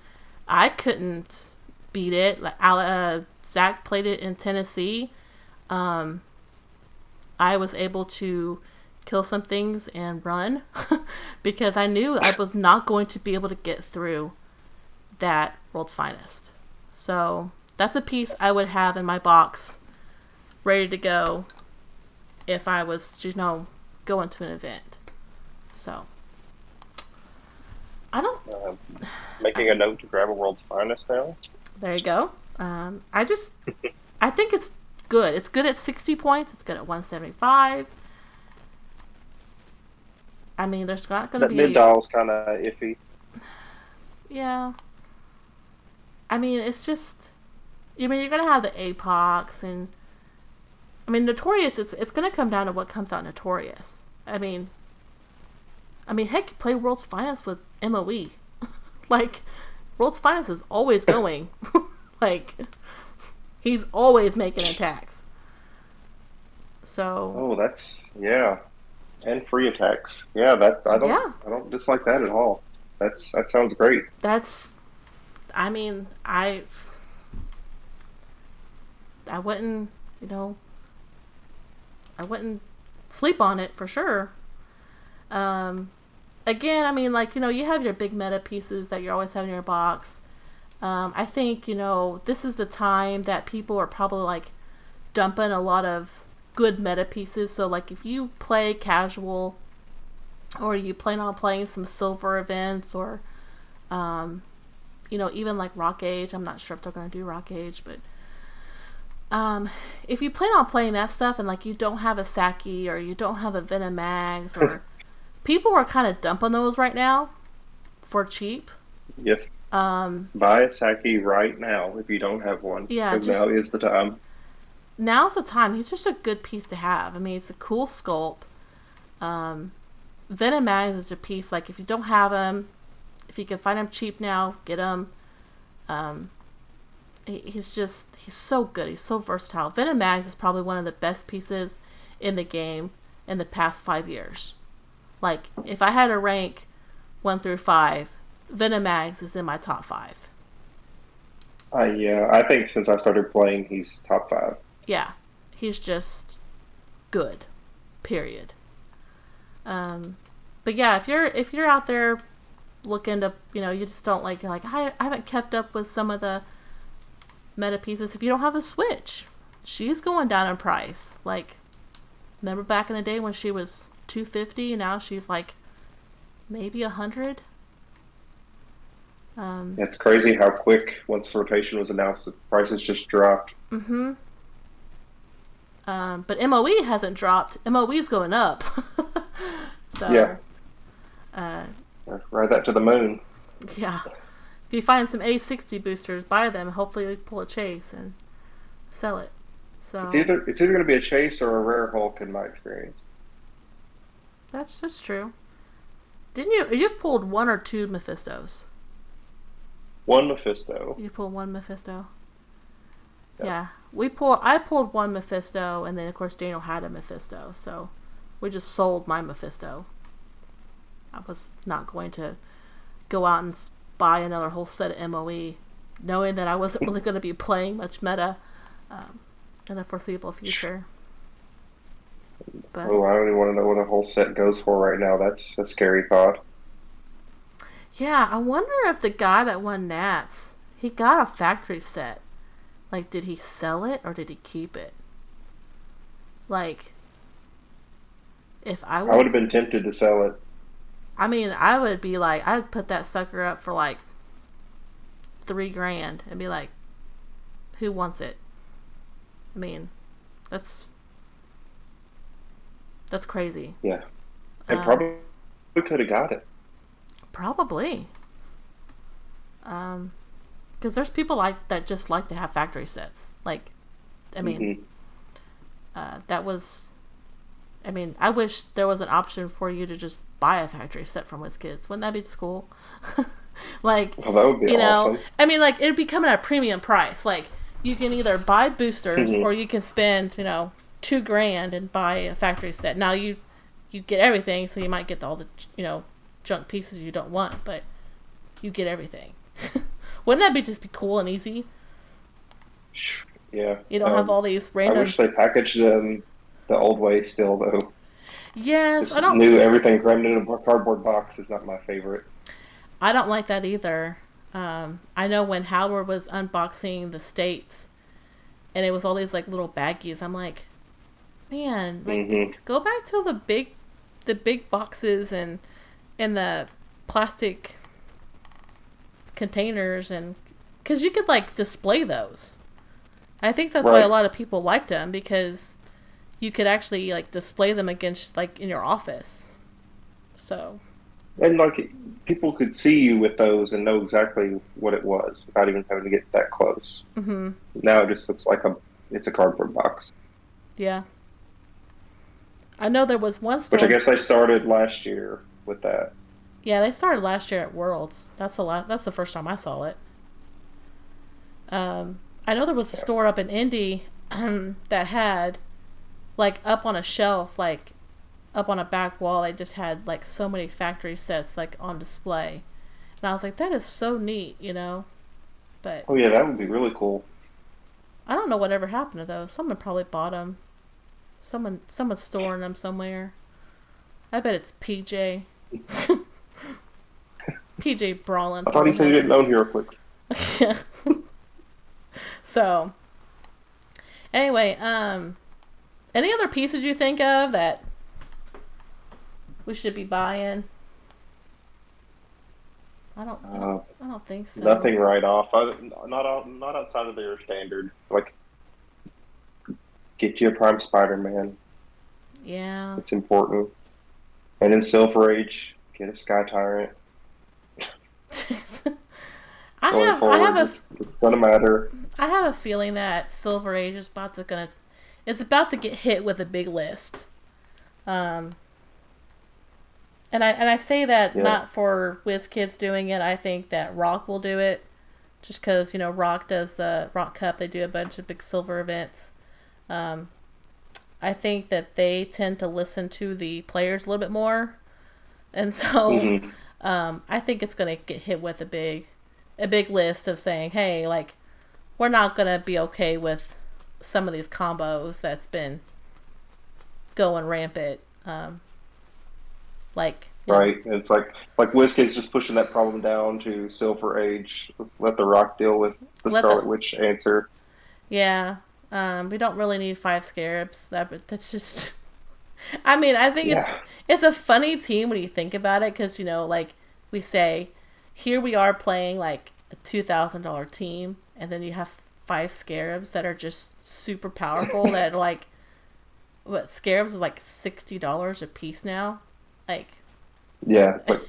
I couldn't beat it. Like uh, Zach played it in Tennessee. Um, I was able to kill some things and run because I knew I was not going to be able to get through that World's Finest. So that's a piece I would have in my box, ready to go, if I was to you know go into an event. So. I don't. Uh, making a note to grab a World's Finest now. There you go. Um, I just, I think it's good. It's good at sixty points. It's good at one seventy five. I mean, there's not going to be. mid dial's kind of iffy. Yeah. I mean, it's just. I mean, you're gonna have the apox and. I mean, notorious. It's it's gonna come down to what comes out notorious. I mean. I mean, heck, you play World's Finest with Moe. like, World's Finest is always going. like, he's always making attacks. So Oh, that's yeah, and free attacks. Yeah, that I don't Yeah. I don't dislike that at all. That's that sounds great. that's i mean i i wouldn't you know i wouldn't sleep on it for sure um again i mean like you know you have your big meta pieces that you're always having in your box um i think you know this is the time that people are probably like dumping a lot of good meta pieces so like if you play casual or you plan on playing some silver events or um, you know even like rock age i'm not sure if they're going to do rock age but um, if you plan on playing that stuff and like you don't have a Saki or you don't have a Venom Mags or people are kind of dumping those right now for cheap. Yes, Um, buy a Saki right now if you don't have one. Yeah, just- now is the time. now's the time. He's just a good piece to have. I mean, it's a cool sculpt. Um, Venom Mags is a piece like if you don't have him, if you can find him cheap now, get him. Um, he- he's just he's so good. He's so versatile. Venom Mags is probably one of the best pieces in the game in the past five years. Like if I had to rank one through five, Venom Mags is in my top five. I yeah, I think since I started playing, he's top five. yeah, he's just good. Period. Um, but yeah, if you're if you're out there looking to, you know, you just don't like you're like I, I haven't kept up with some of the meta pieces. If you don't have a Switch, she's going down in price. Like, remember back in the day when she was two fifty? Now she's like maybe a hundred. Um, It's crazy how quick once the rotation was announced, the prices just dropped. Mm-hmm. Um, but MOE hasn't dropped. MOE's going up. so, Yeah. uh, Ride that to the moon. yeah. If you find some A60 boosters, buy them. Hopefully, pull a chase and sell it. So It's either it's either going to be a chase or a rare Hulk in my experience. that's that's true. Didn't you? You've pulled one or two Mephistos. One Mephisto. You pull one Mephisto. Yeah. Yeah, we pulled. I pulled one Mephisto, and then of course Daniel had a Mephisto, so we just sold my Mephisto. I was not going to go out and buy another whole set of MOE, knowing that I wasn't really going to be playing much meta um, in the foreseeable future. But Oh, I don't even want to know what a whole set goes for right now. That's a scary thought. Yeah, I wonder if the guy that won Nats, he got a factory set. Like, did he sell it or did he keep it? Like, if I was I would have been tempted to sell it. I mean, I would be like, I'd put that sucker up for like three grand and be like, who wants it? I mean, that's that's crazy. Yeah. And Um, probably we could have got it. Probably. Um, because there's people like that just like to have factory sets. Like, I mean, Mhm. uh, that was. I mean, I wish there was an option for you to just buy a factory set from WizKids. Wouldn't that be cool? like, that would be you know, awesome. I mean, like it'd be coming at a premium price. Like, you can either buy boosters Mhm. or you can spend, you know, two grand and buy a factory set. Now you, you get everything, so you might get all the, you know, junk pieces you don't want, but you get everything. Wouldn't that be just be cool and easy? Yeah. You don't have Um, all these random. I wish they packaged them the old way still, though. yes, This I don't. new everything crammed in a cardboard box is not my favorite. I don't like that either. Um, I know when Howard was unboxing the states, and it was all these like little baggies. I'm like, man, like Mhm. go back to the big, the big boxes and and the plastic containers, and because you could like display those. I think that's why a lot of people liked them because you could actually like display them against like in your office. So And like people could see you with those and know exactly what it was without even having to get that close. hmm Now it just looks like a it's a cardboard box, Yeah. I know there was one store. which I guess I started last year with that. Yeah, they started last year at Worlds. That's the last. That's the first time I saw it. Um, I know there was a store up in Indy that had, like, up on a shelf, like, up on a back wall. They just had like so many factory sets like on display, and I was like, that is so neat, you know. But Oh yeah, that would be really cool. I don't know whatever happened to those. Someone probably bought them. Someone, someone's storing them somewhere. I bet it's PJ. PJ Brawlin. I thought he said he didn't own HeroClix. Yeah. so, anyway, um, any other pieces you think of that we should be buying? I don't. I don't, Uh, I don't think so. nothing right off. I, not out, not outside of their standard. Like get you a Prime Spider-Man. Yeah. It's important. And in Silver Age, get a Sky Tyrant. I Going have. I have a. it's, it's gonna matter. I have a feeling that Silver Age is about to gonna it's about to get hit with a big list. Um and I and I say that Yeah. not for WizKids doing it. I think that Rock will do it, just because you know Rock does the Rock Cup. They do a bunch of big silver events. Um, I think that they tend to listen to the players a little bit more, and so Mhm. um, I think it's gonna get hit with a big, a big list of saying, hey, like, we're not gonna be okay with some of these combos that's been going rampant. Um, like, Right. It's like like WizKids just pushing that problem down to Silver Age. Let the Rock deal with the Let the- Scarlet Witch answer. yeah. Um, we don't really need five scarabs. That that's just. I mean, I think Yeah. it's it's a funny team when you think about it, because you know, like we say, here we are playing like a two thousand dollar team, and then you have five scarabs that are just super powerful. that like, what scarabs is like sixty dollars a piece now, like Yeah. But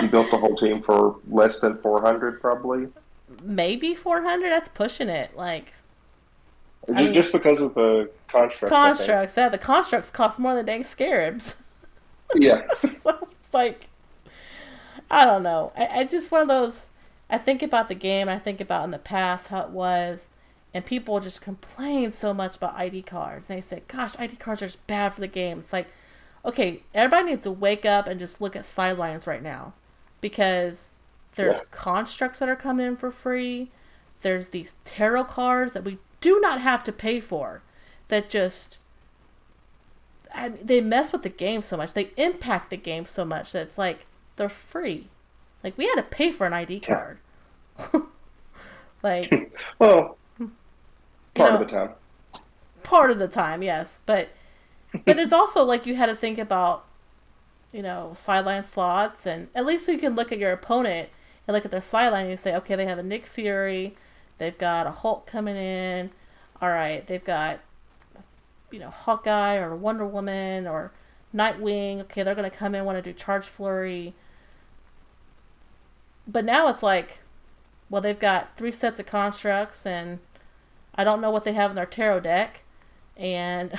you built the whole team for less than four hundred probably. maybe four hundred. That's pushing it. Like I mean- just because of the construct. I think. constructs, yeah, the constructs cost more than dang scarabs. Yeah. so it's like I don't know. I, I just one of those I think about the game, I think about in the past how it was, and people just complain so much about ID cards. They say, Gosh, ID cards are just bad for the game. It's like, okay, everybody needs to wake up and just look at sidelines right now. Because there's Yeah. constructs that are coming in for free. There's these tarot cards that we do not have to pay for that just I mean, they mess with the game so much. They impact the game so much that it's like they're free. Like we had to pay for an ID card. like Well, part know, of the time. part of the time, yes, but but it's also like you had to think about you know sideline slots, and at least you can look at your opponent and look at their sideline and you say, okay, they have a Nick Fury, They've got a Hulk coming in. All right, they've got you know Hawkeye or Wonder Woman or Nightwing. Okay, they're gonna come in want to do Charge Flurry. But now it's like, well, they've got three sets of constructs, and I don't know what they have in their tarot deck, and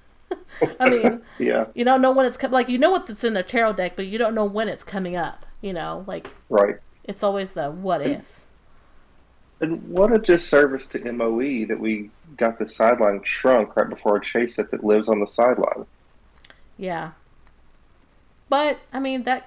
I mean, Yeah, you don't know when it's co- like you know what's in their tarot deck, but you don't know when it's coming up. You know, like right. it's always the what if. And what a disservice to MOE that we got the sideline shrunk right before a chase set that lives on the sideline. Yeah. But I mean that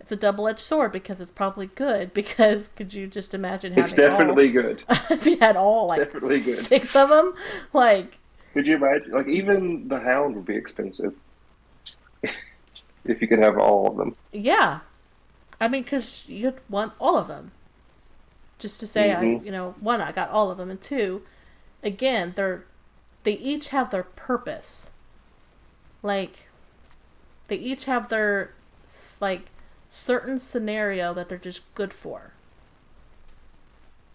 it's a double-edged sword because it's probably good because could you just imagine having It's definitely good. if you had all like definitely good. six of them like Could you imagine? Like even the Hound would be expensive if you could have all of them. yeah. I mean cuz you'd want all of them. Just to say I Mhm. you know, one I got all of them and two again, they're they each have their purpose. Like they each have their like certain scenario that they're just good for.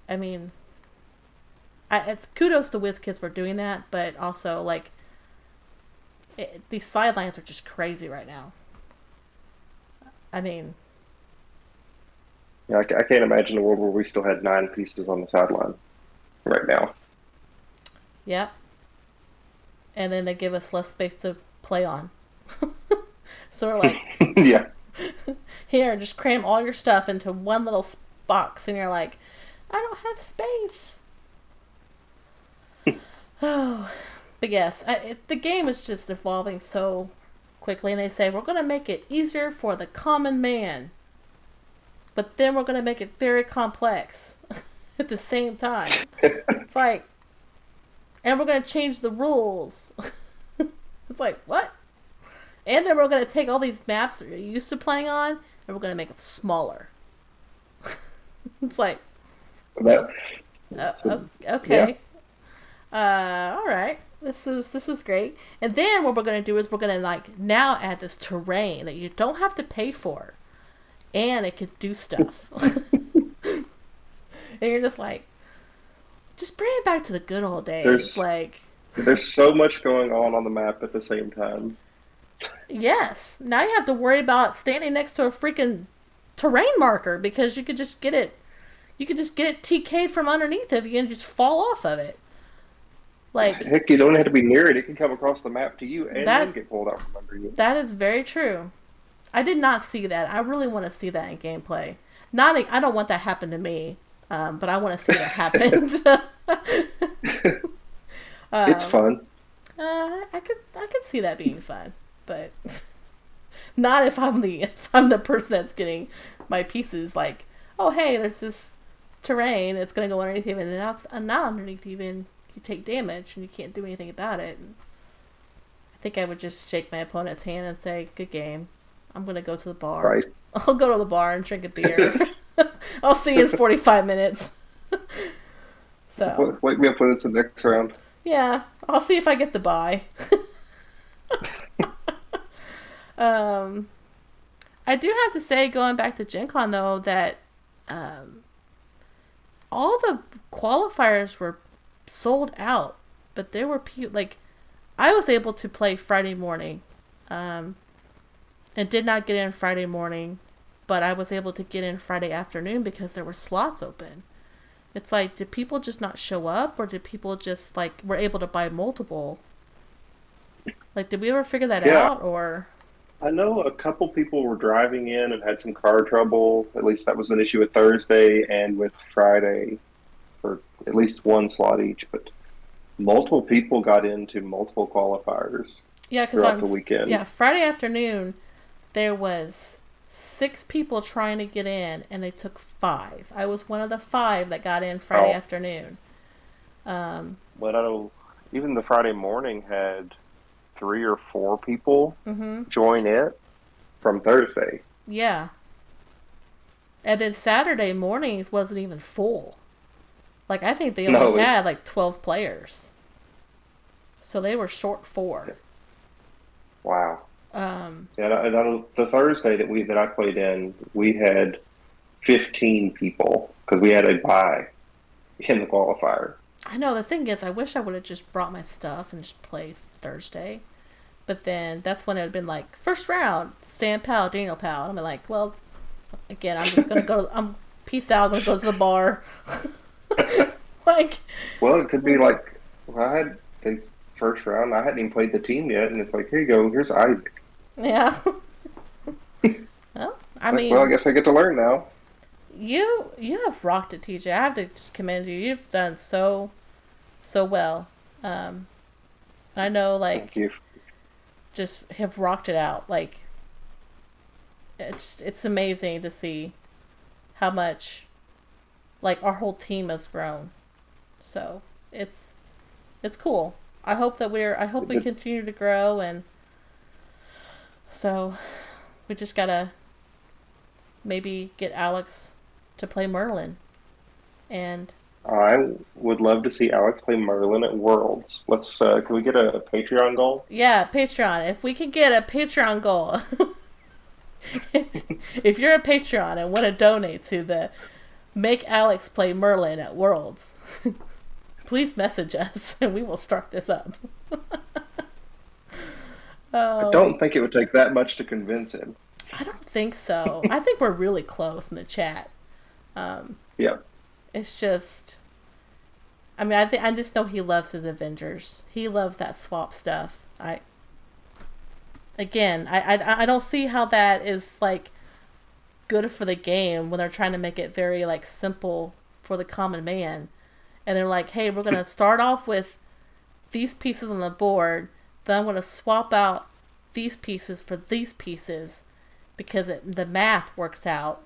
I mean, I, it's kudos to WizKids for doing that, but also like it, these sidelines are just crazy right now. I mean, Yeah, I, I can't imagine a world where we still had nine pieces on the sideline right now. yeah. And then they give us less space to play on. so we're like, yeah, here, just cram all your stuff into one little box, and you're like, I don't have space. oh, but yes, I, it, the game is just evolving so quickly, and they say we're going to make it easier for the common man, but then we're going to make it very complex at the same time. it's like, and we're going to change the rules. it's like what? And then we're going to take all these maps that you're used to playing on, and we're going to make them smaller. it's like, that uh, So, okay. Uh, all right. This is this is great. And then what we're gonna do is we're gonna like now add this terrain that you don't have to pay for, and it could do stuff. and you're just like, just bring it back to the good old days. There's- Like, there's so much going on on the map at the same time. yes. Now you have to worry about standing next to a freaking terrain marker because you could just get it. You could just get it TK'd from underneath if you can just fall off of it. Like Heck, you don't have to be near it; it can come across the map to you and That- then get pulled out from under you. That is very true. I did not see that. I really want to see that in gameplay. Not, I don't want that happen to me, um, but I want to see that happen. um, it's fun. Uh, I could, I could see that being fun, but not if I'm the, if I'm the person that's getting my pieces. Like, oh hey, there's this terrain. It's gonna go underneath even, and now it's uh, not underneath even. You take damage and you can't do anything about it. I think I would just shake my opponent's hand and say, "Good game. I'm gonna go to the bar. Right. I'll go to the bar and drink a beer. I'll see you in 45 minutes." so Wake me up when it's the next round. yeah, I'll see if I get the buy. um, I do have to say, going back to Gen Con though, that um, all the qualifiers were sold out, but there were people like I was able to play Friday morning, um, and did not get in Friday morning, but I was able to get in Friday afternoon because there were slots open. It's like, did people just not show up, or did people just like were able to buy multiple? Like, did we ever figure that Yeah. out, or I know a couple people were driving in and had some car trouble. At least that was an issue with Thursday and with Friday for at least one slot each. But multiple people got into multiple qualifiers yeah, because throughout on the weekend. yeah Friday afternoon there was six people trying to get in, and they took five. I was one of the five that got in Friday Oh. afternoon. Um, But I know even the Friday morning had three or four people hmm join it from Thursday. Yeah. And then Saturday mornings wasn't even full. Like I think they only No, had like twelve players. So they were short four. Wow. Um And I, and know the Thursday that we that I played in, we had fifteen people because we had a buy in the qualifier. I know the thing is, I wish I would have just brought my stuff and just played Thursday. But then that's when it had been like first round, Sam Powell, Daniel Powell. And I'm like, well, again, I'm just gonna go. I'm peace out. I'm gonna go to the bar. like, Well, it could be like well, I had the first round. I hadn't even played the team yet, and it's like, here you go. Here's Isaac. yeah. well, I Like, mean, well, I guess I get to learn now. you you have rocked it, TJ. I have to just commend you. You've done so so well. Um, I know, like, Thank you. just have rocked it out. Like it's it's amazing to see how much like our whole team has grown. So it's it's cool. I hope that we're I hope we continue to grow and so we just gotta maybe get Alex to play Merlin. And I would love to see Alex play Merlin at Worlds. Let's. Uh, can we get a Patreon goal? Yeah, Patreon. If we can get a Patreon goal, if you're a Patreon and want to donate to the Make Alex Play Merlin at Worlds, please message us and we will start this up. I oh, don't think it would take that much to convince him. I don't think so. I think we're really close in the chat. Um, Yeah. it's just, I mean, I think I just know he loves his Avengers. He loves that swap stuff. I, again, I, I, I don't see how that is like good for the game when they're trying to make it very like simple for the common man, and they're like, hey, we're gonna start off with these pieces on the board, then I'm gonna swap out these pieces for these pieces because it, the math works out.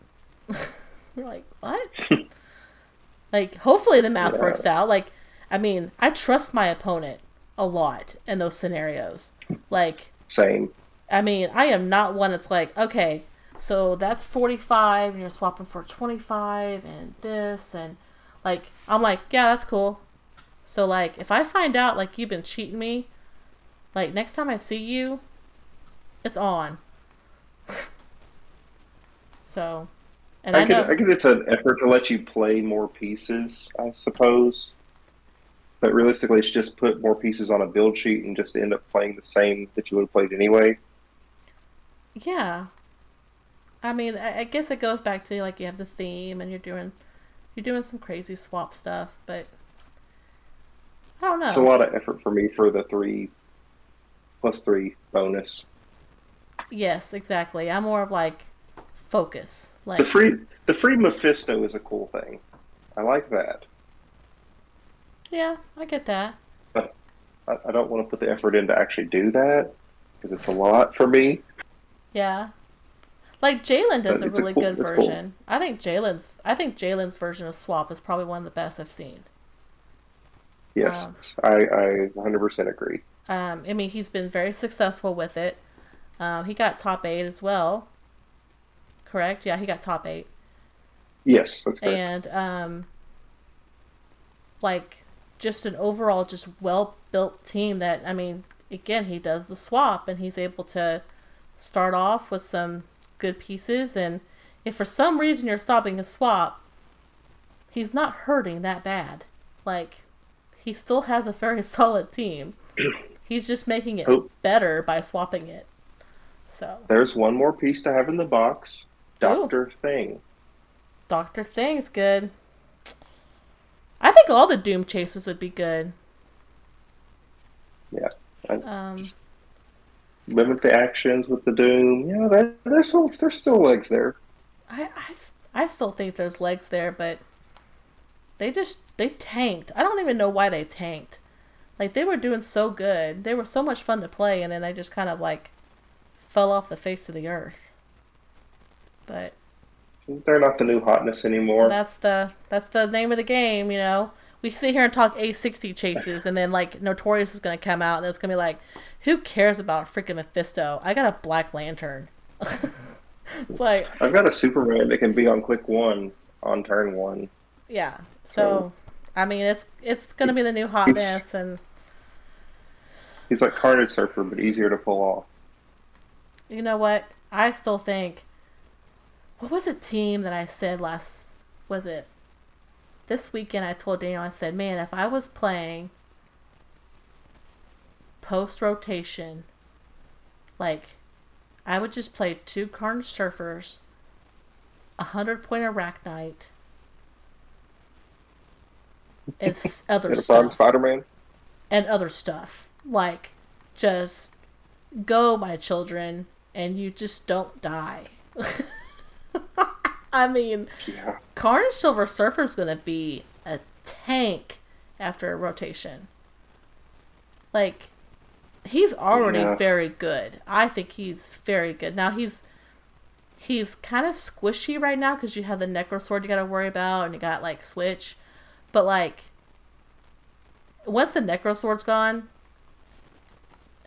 We're like, what? like, hopefully the math Yeah. works out. Like, I mean, I trust my opponent a lot in those scenarios. Like, Same. I mean, I am not one that's like, okay, so that's 45 and you're swapping for 25 and this and like I'm like, yeah, that's cool. So like if I find out like you've been cheating me, like next time I see you, it's on. so and I, I, could, know I could. It's an effort to let you play more pieces, I suppose. But realistically, it's just put more pieces on a build sheet and just end up playing the same that you would have played anyway. Yeah. I mean, I, I guess it goes back to like you have the theme and you're doing you're doing some crazy swap stuff, but I don't know. It's a lot of effort for me for the three plus three bonus. Yes, exactly. I'm more of like focus. Like The free the free Mephisto is a cool thing. I like that. yeah, I get that. I, I don't want to put the effort in to actually do that because it's a lot for me. Yeah. Like Jalen does But a it's a really cool- good it's cool. version. I think Jalen's I think Jalen's version of swap is probably one of the best I've seen. Yes, Wow. I, I 100% agree. Um, I mean, he's been very successful with it. Um, he got top eight as well. Correct? Yeah, he got top eight. Yes, that's correct. and um like just an overall just well built team that I mean again he does the swap and he's able to start off with some good pieces and if for some reason you're stopping a swap he's not hurting that bad like he still has a very solid team he's just making it Oh. better by swapping it so There's one more piece to have in the box. Doctor Thing. Doctor Thing's good. I think all the Doom Chasers would be good. Yeah. Um, limit the actions with the Doom. Yeah, there, there's still there's still legs there. I, I, I still think there's legs there, but they just they tanked. I don't even know why they tanked. Like they were doing so good, they were so much fun to play, and then they just kind of like fell off the face of the earth. But They're not the new hotness anymore. that's the that's the name of the game, you know. We sit here and talk A60 chases, and then like Notorious is gonna come out, and it's gonna be like, who cares about freaking Mephisto? I got a Black Lantern. it's like, I've got a Superman that can be on click one on turn one. yeah. So, I mean, it's it's gonna be the new hotness, and He's like Carnage Surfer, but easier to pull off. you know what? I still think. What was the team that I said last? Was it? This weekend I told Daniel, I said, man, if I was playing post rotation, like, I would just play two Carnage Surfers, a 100 point Arachnite, and other And stuff. Spider Man. and other stuff. Like, just go, my children, and you just don't die. I mean, Yeah. Silver Surfer's gonna be a tank after a rotation. Like, he's already Yeah. very good. I think he's very good. Now he's he's kind of squishy right now because you have the Necro Sword you got to worry about, and you got like Switch, but like once the Necro Sword's gone,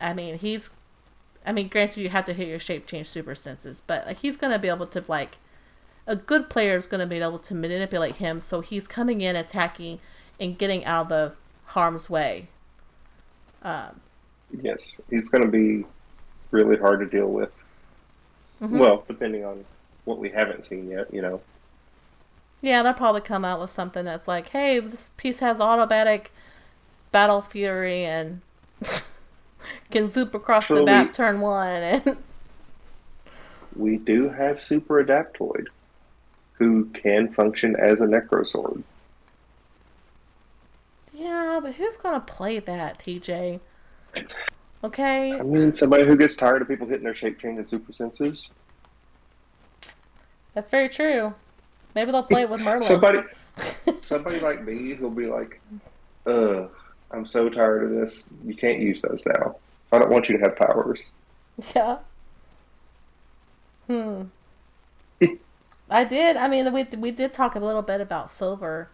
I mean he's. I mean, granted, you have to hit your shape change super senses, but like he's gonna be able to like a good player is going to be able to manipulate him so he's coming in attacking and getting out of the harm's way um, Yes, he's going to be really hard to deal with. mhm. Well, depending on what we haven't seen yet, you know. yeah they'll probably come out with something that's like hey this piece has automatic battle fury and can voop across the Surely- map turn one and We do have Super Adaptoid, who can function as a Necrosword. yeah but who's to play that tj okay I mean, somebody who gets tired of people hitting their shape change and super senses. that's very true maybe they'll play it with merlin Somebody, somebody like me who'll be like, "Ugh, I'm so tired of this. You can't use those now. I don't want you to have powers." Yeah. Hmm. I did. I mean, we we did talk a little bit about silver,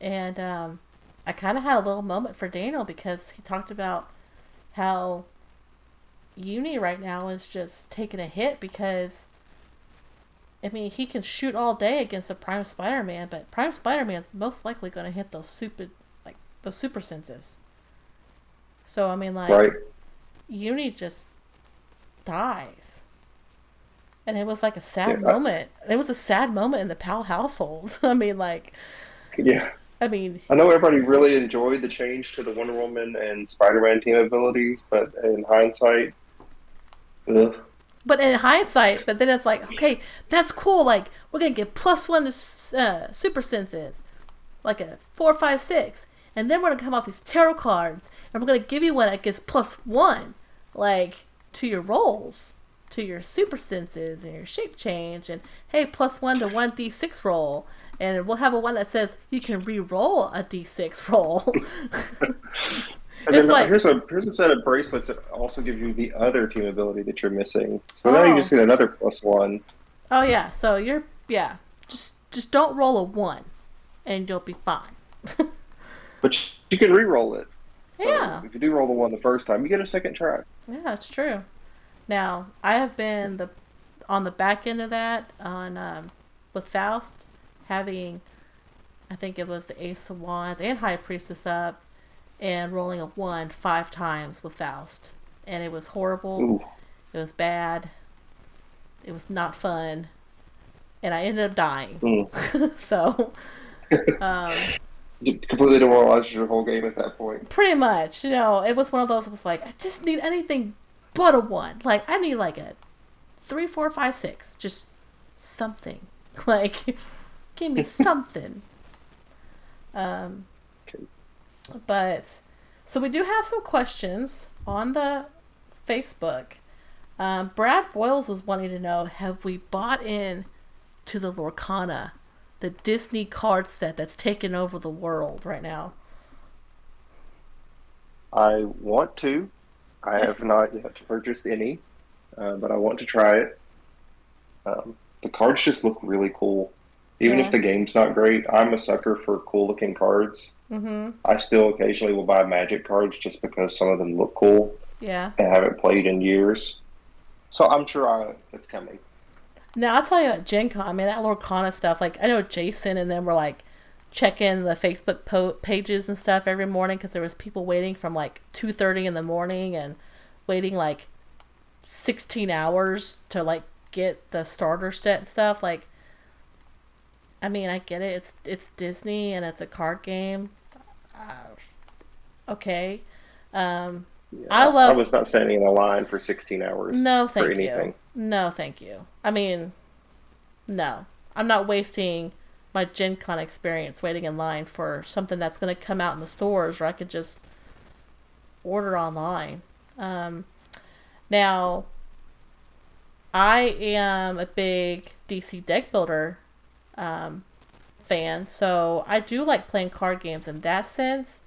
and um, I kind of had a little moment for Daniel because he talked about how Uni right now is just taking a hit because. I mean, he can shoot all day against a Prime Spider-Man, but Prime Spider-Man's most likely going to hit those super, like those super senses. So I mean, like, right? Uni just dies. And it was like a sad Yeah. moment. It was a sad moment in the Powell household. I mean, like, Yeah. I mean, I know everybody really enjoyed the change to the Wonder Woman and Spider-Man team abilities, but in hindsight, ugh. but in hindsight, but then it's like, okay, that's cool. Like, we're going to get plus one to uh, super senses, like a four, five, six. And then we're going to come out these tarot cards, and we're going to give you one that gets plus one, like, to your rolls, to your super senses and your shape change. And hey, plus one to one d6 roll. And we'll have a one that says you can re roll a d6 roll. And It's then uh, like- here's a here's a set of bracelets that also give you the other team ability that you're missing. So now Oh. you just get another plus one. Oh yeah, so you're yeah. Just just don't roll a one, and you'll be fine. But you can re-roll it. So Yeah. If you do roll the one the first time, you get a second try. Yeah, that's true. Now I have been the on the back end of that on um, with Faust having, I think it was the Ace of Wands and High Priestess up, and rolling a one five times with Faust, and it was horrible. Ooh. It was bad. It was not fun, and I ended up dying. Mm. so, um, You completely demoralized your whole game at that point. pretty much, you know, it was one of those. It was like I just need anything but a one. Like I need like a three, four, five, six. Just something. Like give me something. Um, but so we do have some questions on the Facebook. Um, Brad Boyles was wanting to know: Have we bought in to the Lorcana, the Disney card set that's taken over the world right now? I want to. I have not yet purchased any, uh, but I want to try it. Um, the cards just look really cool. Even Yeah. if the game's not great, I'm a sucker for cool looking cards. Mm-hmm. I still occasionally will buy magic cards just because some of them look cool Yeah. and haven't played in years. So I'm sure I, it's coming. Now I'll tell you at Gen Con, I mean that Lorcana stuff, like I know Jason and them were like checking the Facebook po- pages and stuff every morning because there was people waiting from like 2.30 in the morning and waiting like 16 hours to like get the starter set and stuff like I mean, I get it. It's it's Disney and it's a card game. Uh, okay. Um, I love- I was not standing in a line for 16 hours. no, thank anything. you. No, thank you. I mean, no. I'm not wasting my Gen Con experience waiting in line for something that's going to come out in the stores where I could just order online. Um, now, I am a big DC deck builder um, fan, so I do like playing card games in that sense.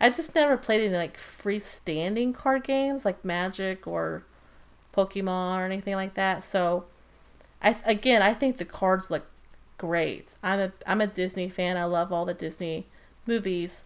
I just never played any like freestanding card games like Magic or Pokemon or anything like that. So, I again, I think the cards look great. I'm a I'm a Disney fan. I love all the Disney movies.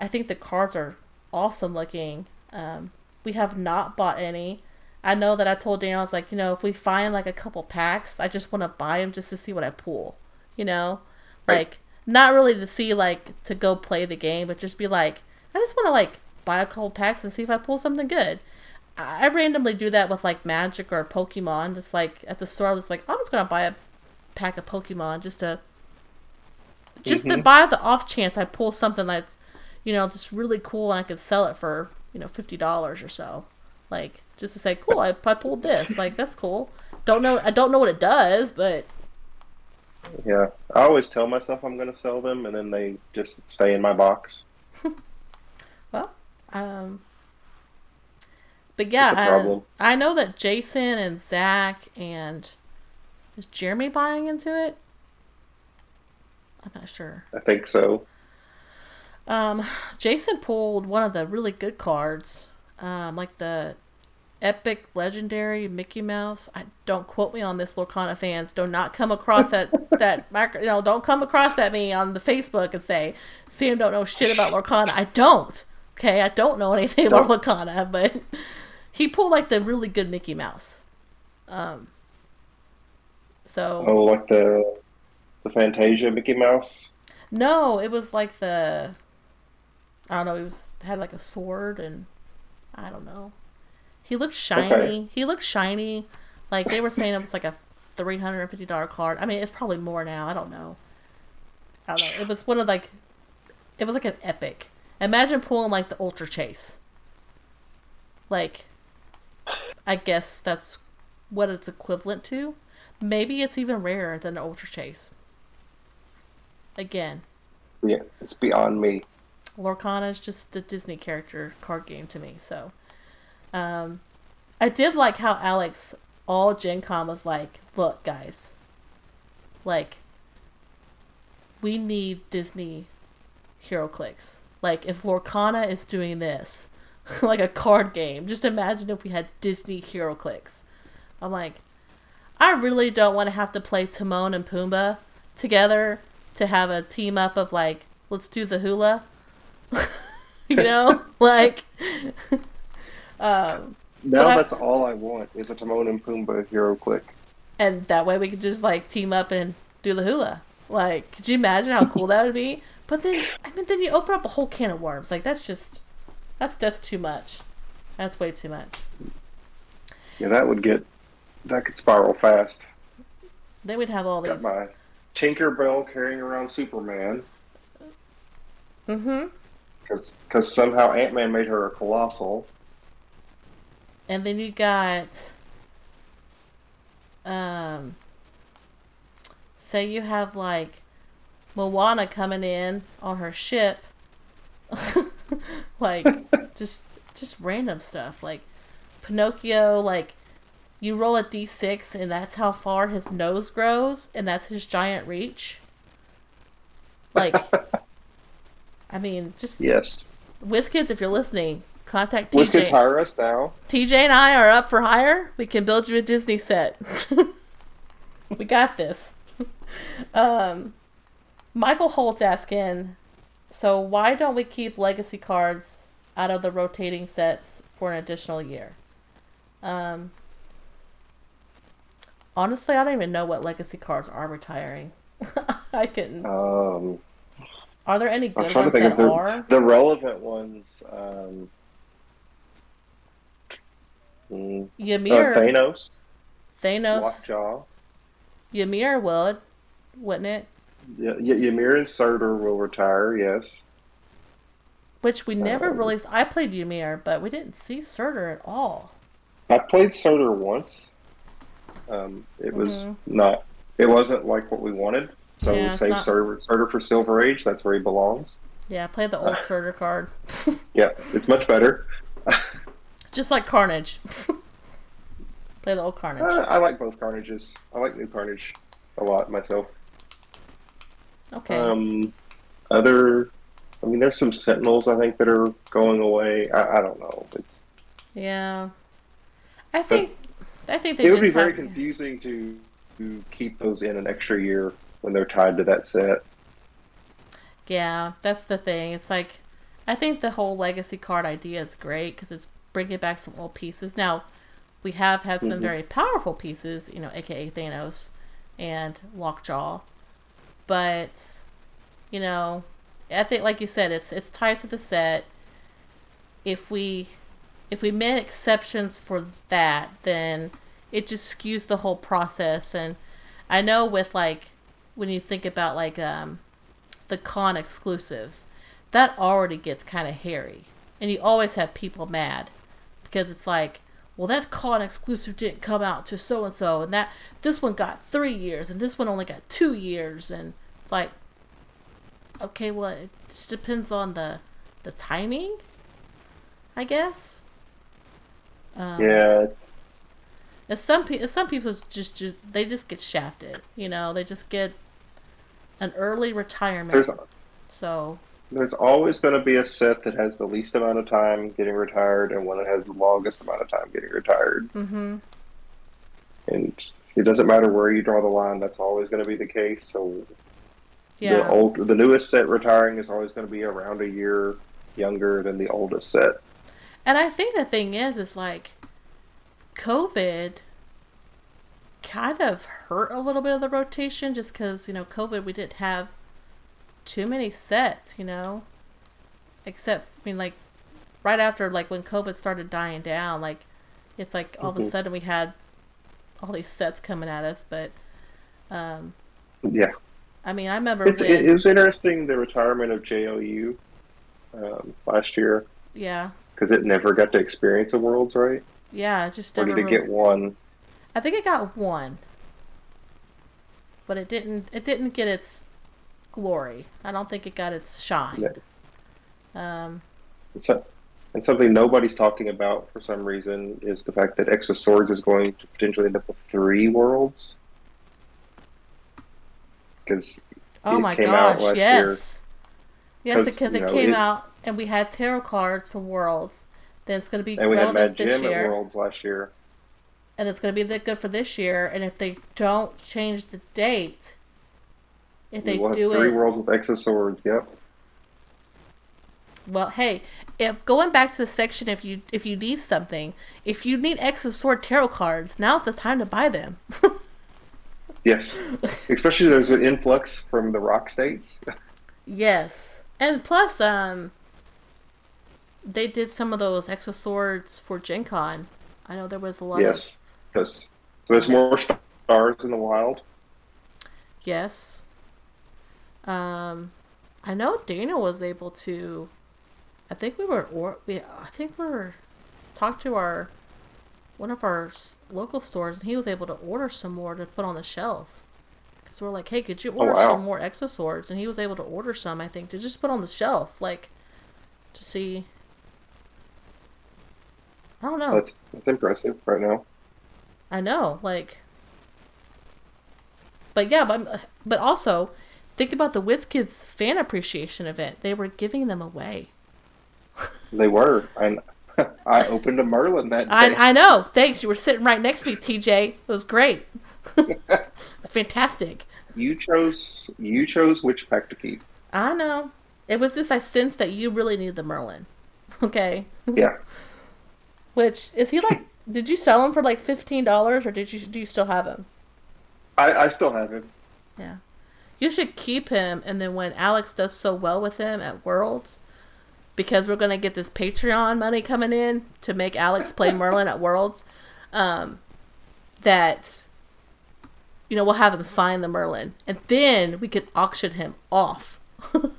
I think the cards are awesome looking. Um, we have not bought any. I know that I told Daniel I was like, you know, if we find like a couple packs, I just want to buy them just to see what I pull. You know, Right. like not really to see like to go play the game, but just be like, I just want to like buy a couple packs and see if I pull something good. I I randomly do that with like Magic or Pokemon. Just like at the store, I was like, I'm just gonna buy a pack of Pokemon just to just to Mhm. buy the off chance I pull something that's you know just really cool and I could sell it for you know fifty dollars or so. Like just to say, cool, I, I pulled this. Like that's cool. Don't know. I don't know what it does, but Yeah, I always tell myself I'm going to sell them, and then they just stay in my box. Well, um, but yeah, I. I know that Jason and Zach and is Jeremy buying into it. I'm not sure. I think so. Um, Jason pulled one of the really good cards, um, like the epic legendary Mickey Mouse. I don't quote me on this, Lorcana fans. Do not come across that that micro. You know, don't come across at me on the Facebook and say Sam don't know shit about Lorcana. I don't. Okay, I don't know anything about Lorcana, but he pulled like the really good Mickey Mouse. Um. So Oh, like the the Fantasia Mickey Mouse. No, it was like the I don't know, he was had like a sword and I don't know. He looked shiny. Okay. He looked shiny. Like they were saying it was like a three hundred and fifty dollar card. I mean it's probably more now, I don't know. I don't know. It was one of like it was like an epic. Imagine pulling like the ultra chase. Like I guess that's what it's equivalent to. Maybe it's even rarer than the ultra chase. Again, Yeah, it's beyond me. Lorcana is just a Disney character card game to me. So, um, I did like how Alex all Gen Con was like, "Look, guys, like, we need Disney HeroClix. Like, if Lorcana is doing this, like a card game, just imagine if we had Disney HeroClix." I'm like, I really don't want to have to play Timon and Pumbaa together to have a team up of like, let's do the hula. you know, like, um, Now But I- that's all I want is a Timon and Pumbaa HeroClix. and that way we could just like team up and do the hula. Like, could you imagine how cool that would be? But then, I mean, then you open up a whole can of worms. Like, that's just, that's that's too much. That's way too much. Yeah, that would get that could spiral fast. Then we'd have all Got these. my Tinkerbell carrying around Superman Mm-hmm. because somehow Ant Man made her a colossal. And then you got um say you have like Moana coming in on her ship like just just random stuff like Pinocchio like you roll a d6 and that's how far his nose grows and that's his giant reach like I mean just Yes, WizKids if you're listening contact TJ kids hire us now. TJ and I are up for hire. We can build you a Disney set. we got this. Um, Michael Holt's asking, so why don't we keep legacy cards out of the rotating sets for an additional year? Um, honestly, I don't even know what legacy cards are retiring. I can. Um, Are there any good ones that the, are? the relevant ones. Um, mm, uh, Ymir, Thanos, Thanos, Lockjaw. Ymir would, wouldn't it? Yeah, y- Ymir and Surtur will retire. Yes. Which we never Um, really. I played Ymir, but we didn't see Surtur at all. I played Surtur once. Um, it was Mhm. not. It wasn't like what we wanted. So Yeah, saved not- Surtur, Surtur for Silver Age. That's where he belongs. Yeah, play the old Surtur card. Yeah, it's much better. Just like Carnage. Play the old Carnage. Uh, I like both Carnages. I like New Carnage a lot myself. Okay. Um, other, I mean, there's some Sentinels I think that are going away. I, I don't know. It's, yeah. I think. I think it would be very have- confusing to, to keep those in an extra year when they're tied to that set. Yeah, that's the thing. It's like, I think the whole legacy card idea is great because it's bringing back some old pieces. Now, we have had some Mhm. very powerful pieces, you know, aka Thanos and Lockjaw, but you know, I think, like you said, it's it's tied to the set. If we if we made exceptions for that, then it just skews the whole process. And I know with like when you think about like um the con exclusives, that already gets kind of hairy. And you always have people mad because it's like, well, that con exclusive didn't come out to so and so, and that this one got three years, and this one only got two years, and it's like, okay, well, it just depends on the the timing, I guess. Um, Yeah, it's, some pe- some people just, just they just get shafted, you know, they just get an early retirement. there's so there's always going to be a set that has the least amount of time getting retired and one that has the longest amount of time getting retired. Mm-hmm. And it doesn't matter where you draw the line; that's always going to be the case. So yeah. the old, the newest set retiring is always going to be around a year younger than the oldest set. And I think the thing is, is like, COVID kind of hurt a little bit of the rotation just because, you know, COVID, we didn't have too many sets, you know? Except, I mean, like, right after, like, when COVID started dying down, like, it's like all of a Mhm. sudden we had all these sets coming at us. But, um, Yeah, I mean, I remember it's, when, it, it was interesting the retirement of JOU um, last year yeah, because it never got to experience a Worlds, right? yeah, it just Or never did it really- get one? I think it got one, but it didn't. It didn't get its glory. I don't think it got its shine. Um, And, so, and something nobody's talking about for some reason is the fact that X of Swords is going to potentially end up with three worlds. Because oh my gosh! Yes, yes, 'Cause, because it know, came it- out and we had tarot cards for Worlds. Then it's going to be and we had Mad Jim at Worlds last year. and it's going to be that good for this year. And if they don't change the date, if they we have do three it worlds with X of Swords. Yep. Well, hey, if going back to the section, if you if you need something, if you need X of Sword tarot cards, now's the time to buy them. Yes. Especially there's an influx from the rock states. yes, and plus, um, they did some of those X of Swords for Gen Con. I know there was a lot of yes. Because so there's more stars in the wild. yes. Um, I know Dana was able to. I think we were or we. I think we were talked to our one of our local stores, and he was able to order some more to put on the shelf. Because we're like, hey, could you order Oh, wow. some more X of Swords? And he was able to order some, I think, to just put on the shelf, like to see. I don't know. That's that's impressive right now. I know, like. But yeah, but but also, think about the WizKids fan appreciation event. They were giving them away. They were. And I opened a Merlin that day. I I know. Thanks. You were sitting right next to me, TJ. It was great. it's fantastic. You chose you chose which pack to keep. I know. It was just I sensed that you really needed the Merlin. Okay. Yeah. Which is he like? did you sell him for like fifteen dollars, or did you do you still have him? I, I still have him. Yeah. You should keep him, and then when Alex does so well with him at Worlds, because we're gonna get this Patreon money coming in to make Alex play Merlin at Worlds, um, that you know, we'll have him sign the Merlin, and then we could auction him off.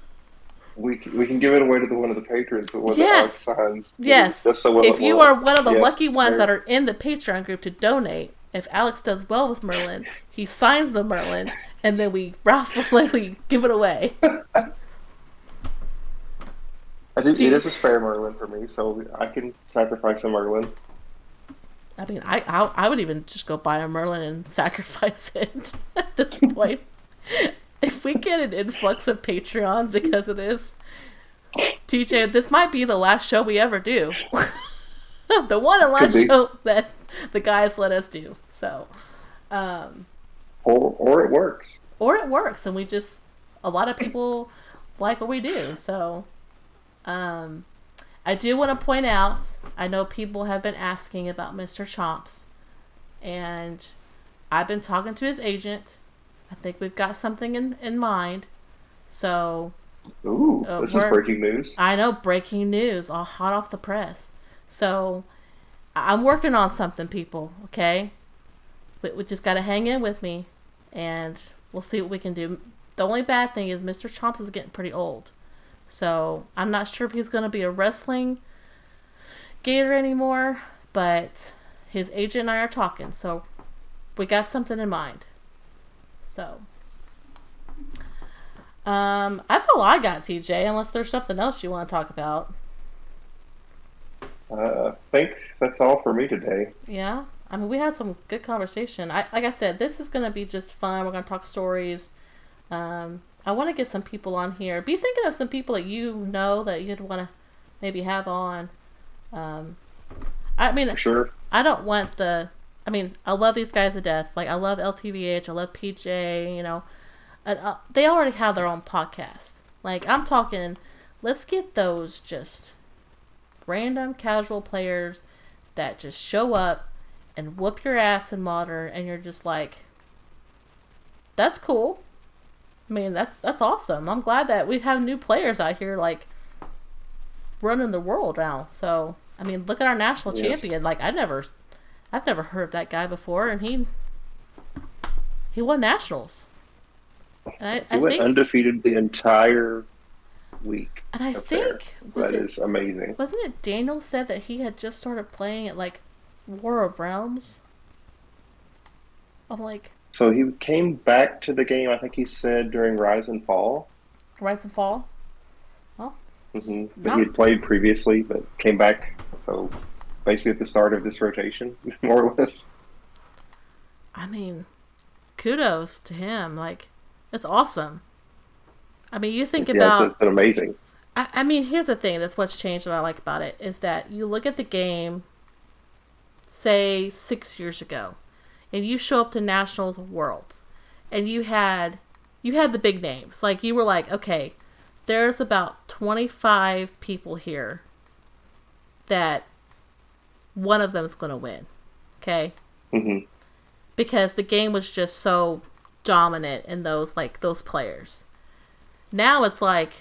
We can, we can give it away to the one of the patrons, but when Yes. the signs, Yes. just so well if you are one of the Yes, lucky ones that are in the Patreon group to donate, if Alex does well with Merlin, he signs the Merlin, and then we raffle, we give it away. I do, Do it is a spare Merlin for me, so I can sacrifice a Merlin. I mean, I, I I would even just go buy a Merlin and sacrifice it at this point. If we get an influx of Patreons because of this, TJ, this might be the last show we ever do. the one and last show that the guys let us do. So, um, Or or it works. or it works, and we just a lot of people like what we do. So, um, I do want to point out. I know people have been asking about Mr. Chomps, and I've been talking to his agent. I think we've got something in in mind. So Ooh, Uh, this is breaking news. I know breaking news, all hot off the press. So I'm working on something, people. Okay, we, we just got to hang in with me, and we'll see what we can do. The only bad thing is Mr. Chomps is getting pretty old, so I'm not sure if he's going to be a wrestling gator anymore. But his agent and I are talking, so we got something in mind. So. Um, that's all I got, TJ. Unless there's something else you want to talk about. Uh, I think that's all for me today. Yeah, I mean, we had some good conversation. I like I said, this is gonna be just fun. We're gonna talk stories. Um, I want to get some people on here. Be thinking of some people that you know that you'd want to maybe have on. Um, I mean, sure. I don't want the. I mean, I love these guys to death. Like I love LTVH. I love PJ. You know, and, uh, they already have their own podcast. Like I'm talking, let's get those just random casual players that just show up and whoop your ass in modern, and you're just like, that's cool. I mean, that's that's awesome. I'm glad that we have new players out here like running the world now. So I mean, look at our national Yes. champion. Like I never, I've never heard of that guy before, and he he won nationals. And I, He I went think, undefeated the entire week. and I think That it is amazing. wasn't it Daniel said that he had just started playing at like War of Realms. I'm like So he came back to the game. I think he said during Rise and Fall. Rise and Fall. hmm But Not- he had played previously, but came back. So basically, at the start of this rotation, more or less. I mean, kudos to him. Like, it's awesome. I mean, you think yeah, about. it's, it's an amazing. I, I mean, here's the thing. That's what's changed. What I like about it is that you look at the game, say six years ago, and you show up to nationals, worlds, and you had you had the big names. Like you were like, okay, there's about 25 people here that one of them's going to win. Okay, hmm because the game was just so dominant in those like those players. Now it's like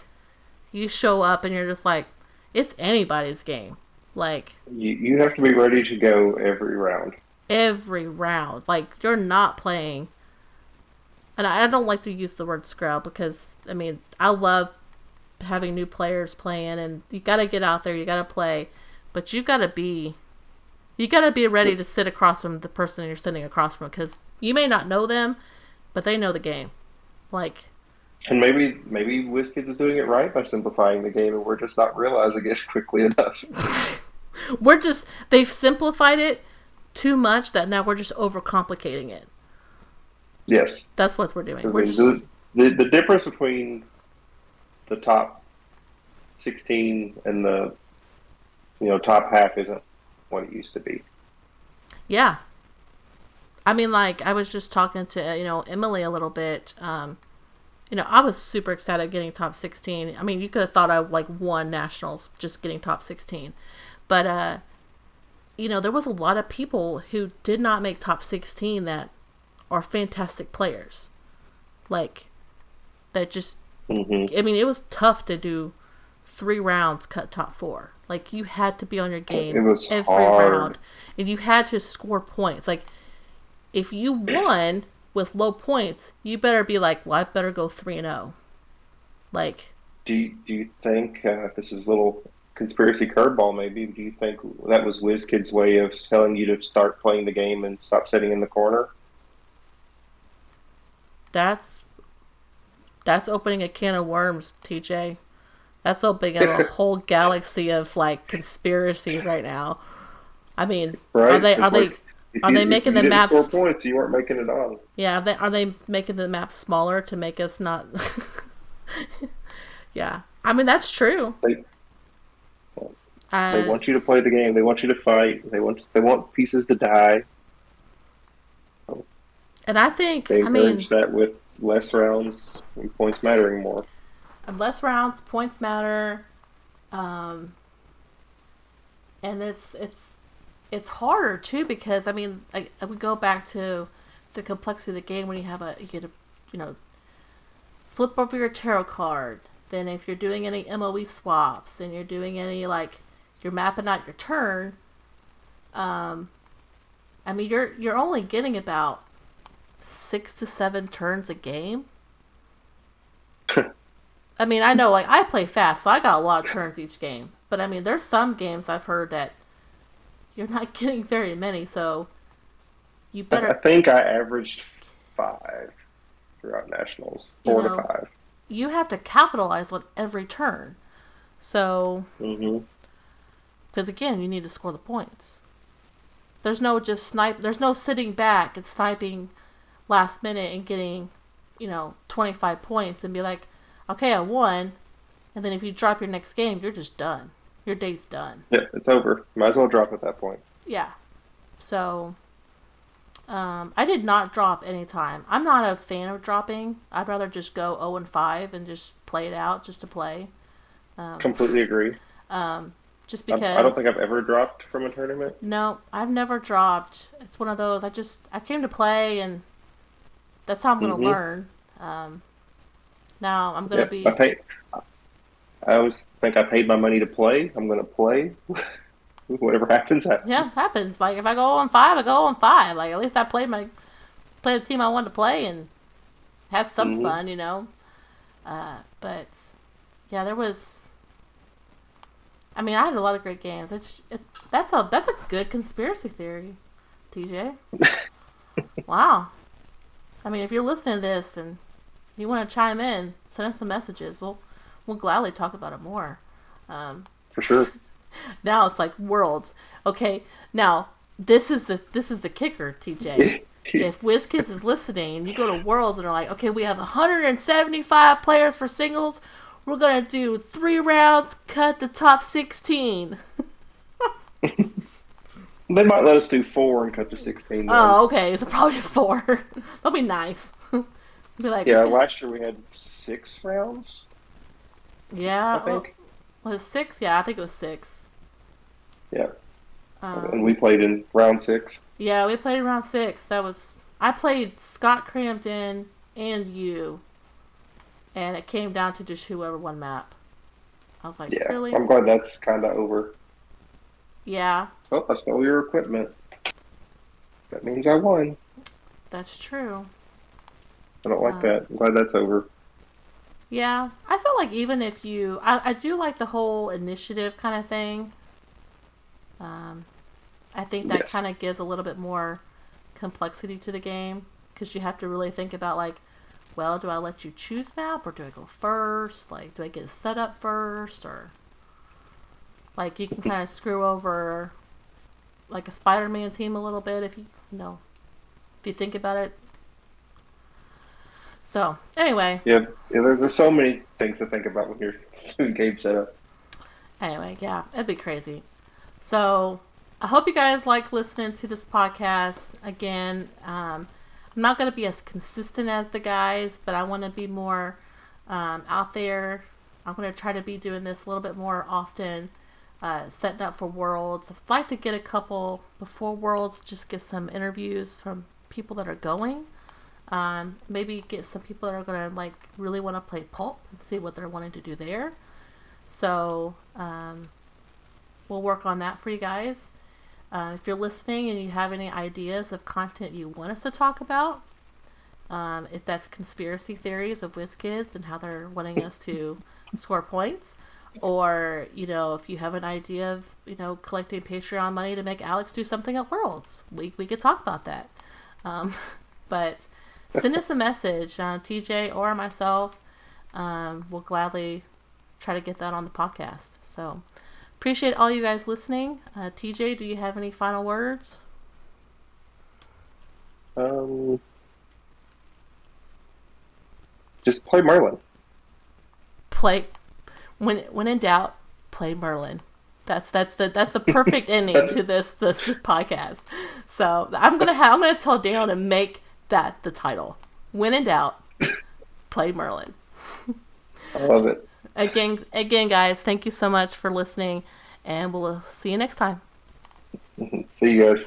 you show up and you're just like it's anybody's game. Like You you have to be ready to go every round. every round. Like you're not playing and I I don't like to use the word scrub because I mean I love having new players playing and you got to get out there, you got to play, but you got to be you got to be ready to sit across from the person you're sitting across from because you may not know them, but they know the game. Like And maybe maybe WizKids is doing it right by simplifying the game, and we're just not realizing it quickly enough. we're just they've simplified it too much that now we're just overcomplicating it. yes, That's what we're doing. We're the, just the the difference between the top sixteen and the you know top half isn't what it used to be. Yeah. I mean, like, I was just talking to, you know, Emily a little bit. Um, you know, I was super excited getting top 16. I mean, you could have thought I, like, won nationals just getting top 16. But, uh, you know, there was a lot of people who did not make top 16 that are fantastic players. Like, that just, hmm I mean, it was tough to do three rounds cut top four. Like you had to be on your game every hard. round, and you had to score points. Like if you won, with low points, you better be like, well, I better go three and zero. Like, Do you, do you think uh, this is a little conspiracy curveball? Maybe do you think that was WizKid's way of telling you to start playing the game and stop sitting in the corner? that's that's opening a can of worms, TJ. That's opening up a whole galaxy of like conspiracy right now. I mean, Right? are they It's are they like, if are you- they making the maps- Score points, you weren't making it on. yeah, are they are they making the map smaller to make us not Yeah. I mean that's true. They- Uh, They want you to play the game. They want you to fight. They want they want pieces to die. and I think They I mean encourage that with less rounds and points mattering more. Less rounds, points matter. Um, and it's it's it's harder too because I mean I, I would go back to the complexity of the game when you have a you get a you know flip over your tarot card. Then if you're doing any MOE swaps and you're doing any like you're mapping out your turn, um, I mean you're you're only getting about six to seven turns a game. I mean, I know, like, I play fast, so I got a lot of turns each game. But, I mean, there's some games I've heard that you're not getting very many, so you better. I think I averaged five throughout nationals, You four know, to five. You have to capitalize on every turn. So, mm-hmm. because again, you need to score the points. There's no just snipe, there's no sitting back and sniping last minute and getting, you know, 25 points and be like, okay, I won. And then if you drop your next game, you're just done. Your day's done. Yeah, it's over. Might as well drop at that point. Yeah. So, um, I did not drop any time. I'm not a fan of dropping. I'd rather just go 0 and 5 and just play it out just to play. Um, Completely agree. um, just because I don't think I've ever dropped from a tournament. No, I've never dropped. It's one of those. I just I came to play, and that's how I'm gonna Mhm. learn. Um, now I'm gonna Yeah, be. I pay. I always think I paid my money to play. I'm going to play. Whatever happens, happens. Yeah, happens. Like if I go on five, I go on five. Like at least I played my played the team I wanted to play and had some Mhm. fun, you know. Uh, but yeah, there was. I mean, I had a lot of great games. It's it's that's a that's a good conspiracy theory, TJ. wow. I mean, if you're listening to this and you want to chime in, send us some messages. We'll we'll gladly talk about it more. Um, For sure. now it's like worlds. Okay, now this is the this is the kicker, TJ. if WizKids is listening, you go to Worlds and are like, okay, we have 175 players for singles. We're gonna do three rounds, cut the top 16. They might let us do four and cut to 16. then. Oh, okay, so probably do four. That'll be nice. Be like, Yeah, last year we had six rounds, yeah, I think. well, was it six? Yeah, I think it was six. Yeah. Um, and we played in round six. Yeah, we played in round six. That was I played Scott Crampton and you, and it came down to just whoever won map. I was like, Yeah, really? I'm glad that's kind of over. Yeah, Oh, I stole your equipment. That means I won. that's true. I don't like Uh, that. I'm glad that's over. Yeah, I feel like even if you, I, I do like the whole initiative kind of thing. Um, I think that Yes. kind of gives a little bit more complexity to the game because you have to really think about like, well, do I let you choose map or do I go first? Like, do I get a setup first or like you can kind of screw over like a Spider-Man team a little bit if you, you know, if you think about it. So anyway, Yeah, yeah there, there's so many things to think about when you're game setup. Anyway, yeah, it'd be crazy. So I hope you guys like listening to this podcast. Again, um, I'm not going to be as consistent as the guys, but I want to be more um, out there. I'm going to try to be doing this a little bit more often, uh, setting up for Worlds. I'd like to get a couple before Worlds, just get some interviews from people that are going. Um, maybe get some people that are going to like really want to play pulp and see what they're wanting to do there. So um, we'll work on that for you guys. Uh, if you're listening and you have any ideas of content you want us to talk about, Um, if that's conspiracy theories of WizKids and how they're wanting us to score points, or you know, if you have an idea of you know collecting Patreon money to make Alex do something at Worlds, we we could talk about that. Um, but send us a message, uh, TJ or myself. Um, we'll gladly try to get that on the podcast. So appreciate all you guys listening. Uh, TJ, do you have any final words? Um, just play Merlin. Play when when in doubt, play Merlin. That's that's the that's the perfect ending to this, this this podcast. So I'm gonna have I'm gonna tell Daniel to make that the title. When in doubt, play Merlin. I love it. Again, again, guys, thank you so much for listening, and we'll see you next time. See you guys.